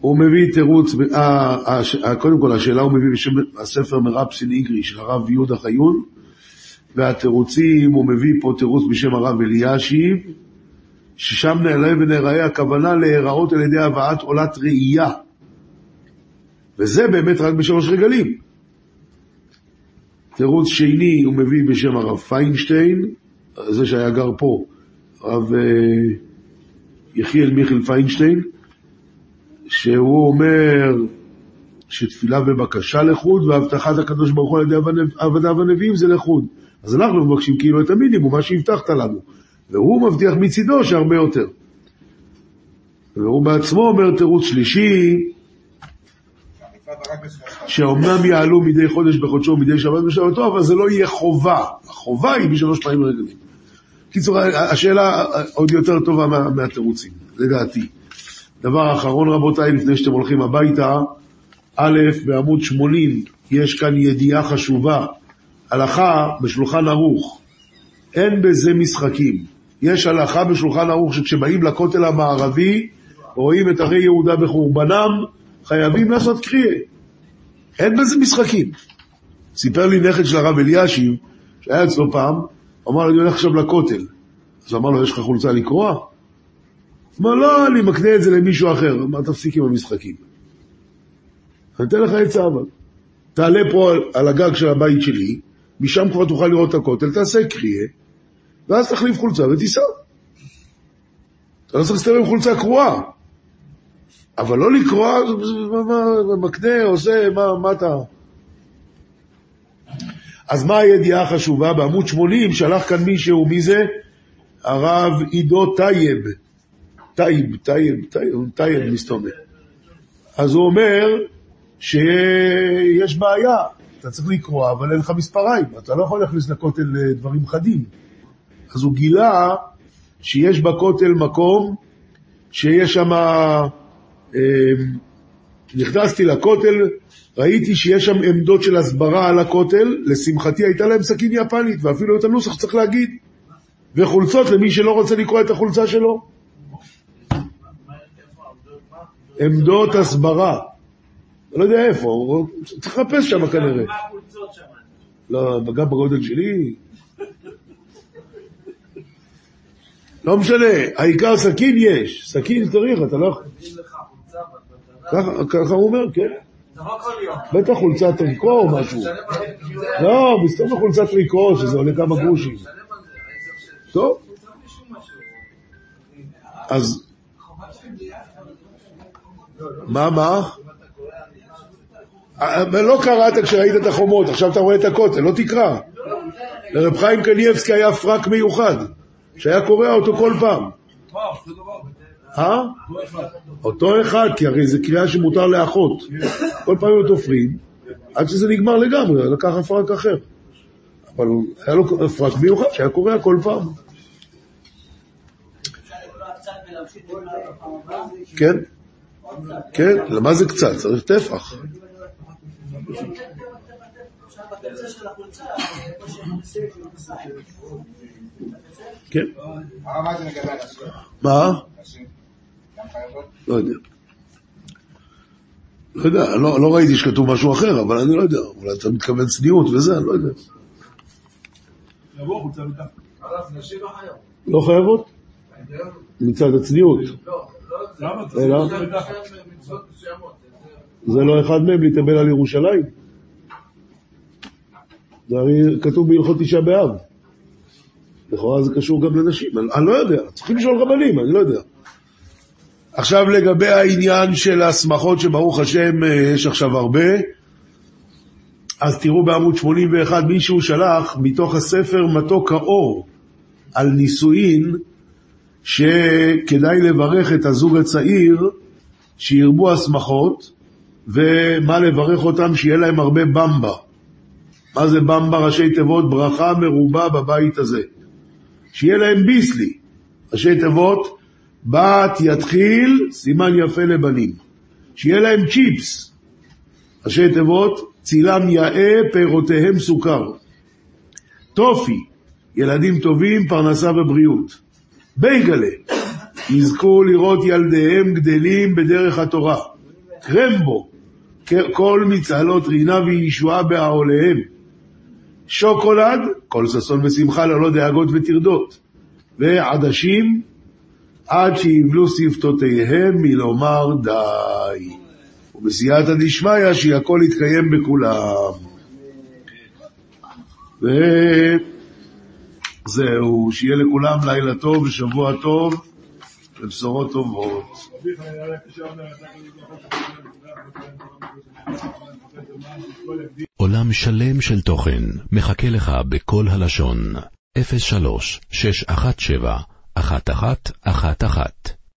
הוא מביא תירוץ, אה, אה, קודם כל השאלה הוא מביא בשם הספר מרפסין איגרי של הרב יהודה חיון, והתירוצים, הוא מביא פה תירוץ בשם הרב אלישיב, ששם נעלה ונראה הכוונה להיראות על ידי הבאת עולת ראייה. וזה באמת רק בשלוש רגלים. תירוץ שני הוא מביא בשם הרב פיינשטיין, זה שהיה גר פה, הרב אה, יחיאל מיכאל פיינשטיין, שהוא אומר שתפילה ובקשה לחוד, והבטחת הקדוש ברוך הוא על ידי עבדיו הנביאים זה לחוד. אז אנחנו מבקשים כאילו את המינימום, מה שהבטחת לנו. והוא מבטיח מצידו שהרבה יותר. והוא בעצמו אומר תירוץ שלישי, שאומנם יעלו מדי חודש בחודשו ומדי שבת בשבתו, אבל זה לא יהיה חובה. החובה היא בשלוש פעמים רגלים. קיצור, השאלה עוד יותר טובה מה, מהתירוצים, לדעתי. דבר אחרון רבותיי, לפני שאתם הולכים הביתה, א', בעמוד 80 יש כאן ידיעה חשובה, הלכה בשולחן ערוך, אין בזה משחקים. יש הלכה בשולחן ערוך שכשבאים לכותל המערבי, רואים את ערי יהודה בחורבנם, חייבים לעשות קריאה. אין בזה משחקים. סיפר לי נכד של הרב אלישיב, שהיה אצלו פעם, אמר, אני הולך עכשיו לכותל. אז אמר לו, יש לך חולצה לקרוע? אמר, לא, אני מקנה את זה למישהו אחר. אמר, תפסיק עם המשחקים. אני אתן לך עצה אבל. תעלה פה על הגג של הבית שלי, משם כבר תוכל לראות את הכותל, תעשה קריאה, ואז תחליף חולצה ותיסע. אתה לא צריך להסתובב עם חולצה קרועה. אבל לא לקרוע, מקנה, עושה, מה, מה אתה... אז מה הידיעה החשובה? בעמוד 80 שלח כאן מישהו, מי זה? הרב עידו טייב. טייב, טייב, טייב, טייב מסתובב. אז הוא אומר שיש בעיה, אתה צריך לקרוע, אבל אין לך מספריים, אתה לא יכול להכניס לכותל דברים חדים. אז הוא גילה שיש בכותל מקום שיש שם... אה, נכנסתי לכותל, ראיתי שיש שם עמדות של הסברה על הכותל, לשמחתי הייתה להם סכין יפנית, ואפילו את הנוסח צריך להגיד, וחולצות למי שלא רוצה לקרוא את החולצה שלו. עמדות הסברה. לא יודע איפה, צריך לחפש שם כנראה. לא, גם בגודל שלי. לא משנה, העיקר סכין יש, סכין צריך, אתה לא. ככה הוא אומר, כן. לא. בטח חולצת טריקו או משהו. לא, מסתום בחולצת טריקו, שזה עולה כמה גרושים. טוב. אז... מה, מה? לא קראת כשראית את החומות, עכשיו אתה רואה את הכותל, לא תקרא. לרב חיים קניאבסקי היה פרק מיוחד, שהיה קורע אותו כל פעם. אה? אותו אחד, כי הרי זו קריאה שמותר לאחות. כל פעם הם תופרים, עד שזה נגמר לגמרי, לקח הפרק אחר. אבל היה לו פרק מיוחד שהיה קורע כל פעם. כן, כן, למה זה קצת? צריך טפח. כן. מה חייבות? לא יודע. לא יודע, לא, לא ראיתי שכתוב משהו אחר, אבל אני לא יודע. אולי אתה מתכוון צניעות וזה, אני לא יודע. לא חייב. לא חייבות? מצד הצניעות. לא? זה? מצוות מצוות מסוימות. זה לא אחד מהם להתאבל על ירושלים? זה הרי כתוב בהלכות תשעה באב. לכאורה זה קשור גם לנשים, אני, אני לא יודע, צריכים לשאול רבנים, אני לא יודע. עכשיו לגבי העניין של השמחות שברוך השם אה, יש עכשיו הרבה, אז תראו בעמוד 81, מישהו שלח מתוך הספר מתוק האור על נישואין, שכדאי לברך את הזוג הצעיר שירבו השמחות, ומה לברך אותם? שיהיה להם הרבה במבה. מה זה במבה? ראשי תיבות ברכה מרובה בבית הזה. שיהיה להם ביסלי. ראשי תיבות בת יתחיל, סימן יפה לבנים. שיהיה להם צ'יפס. ראשי תיבות צילם יאה, פירותיהם סוכר. טופי, ילדים טובים, פרנסה ובריאות. בייגלה, יזכו לראות ילדיהם גדלים בדרך התורה. קרמבו, כל מצהלות רינה וישועה בעוליהם. שוקולד, כל ששון ושמחה ללא דאגות וטרדות. ועדשים, עד שיבלו שפתותיהם מלומר די. ובסייעתא דשמיא שהכל יתקיים בכולם. וזהו, שיהיה לכולם לילה טוב ושבוע טוב ובשורות טובות. עולם שלם של תוכן מחכה לך בכל הלשון, 03 617 1111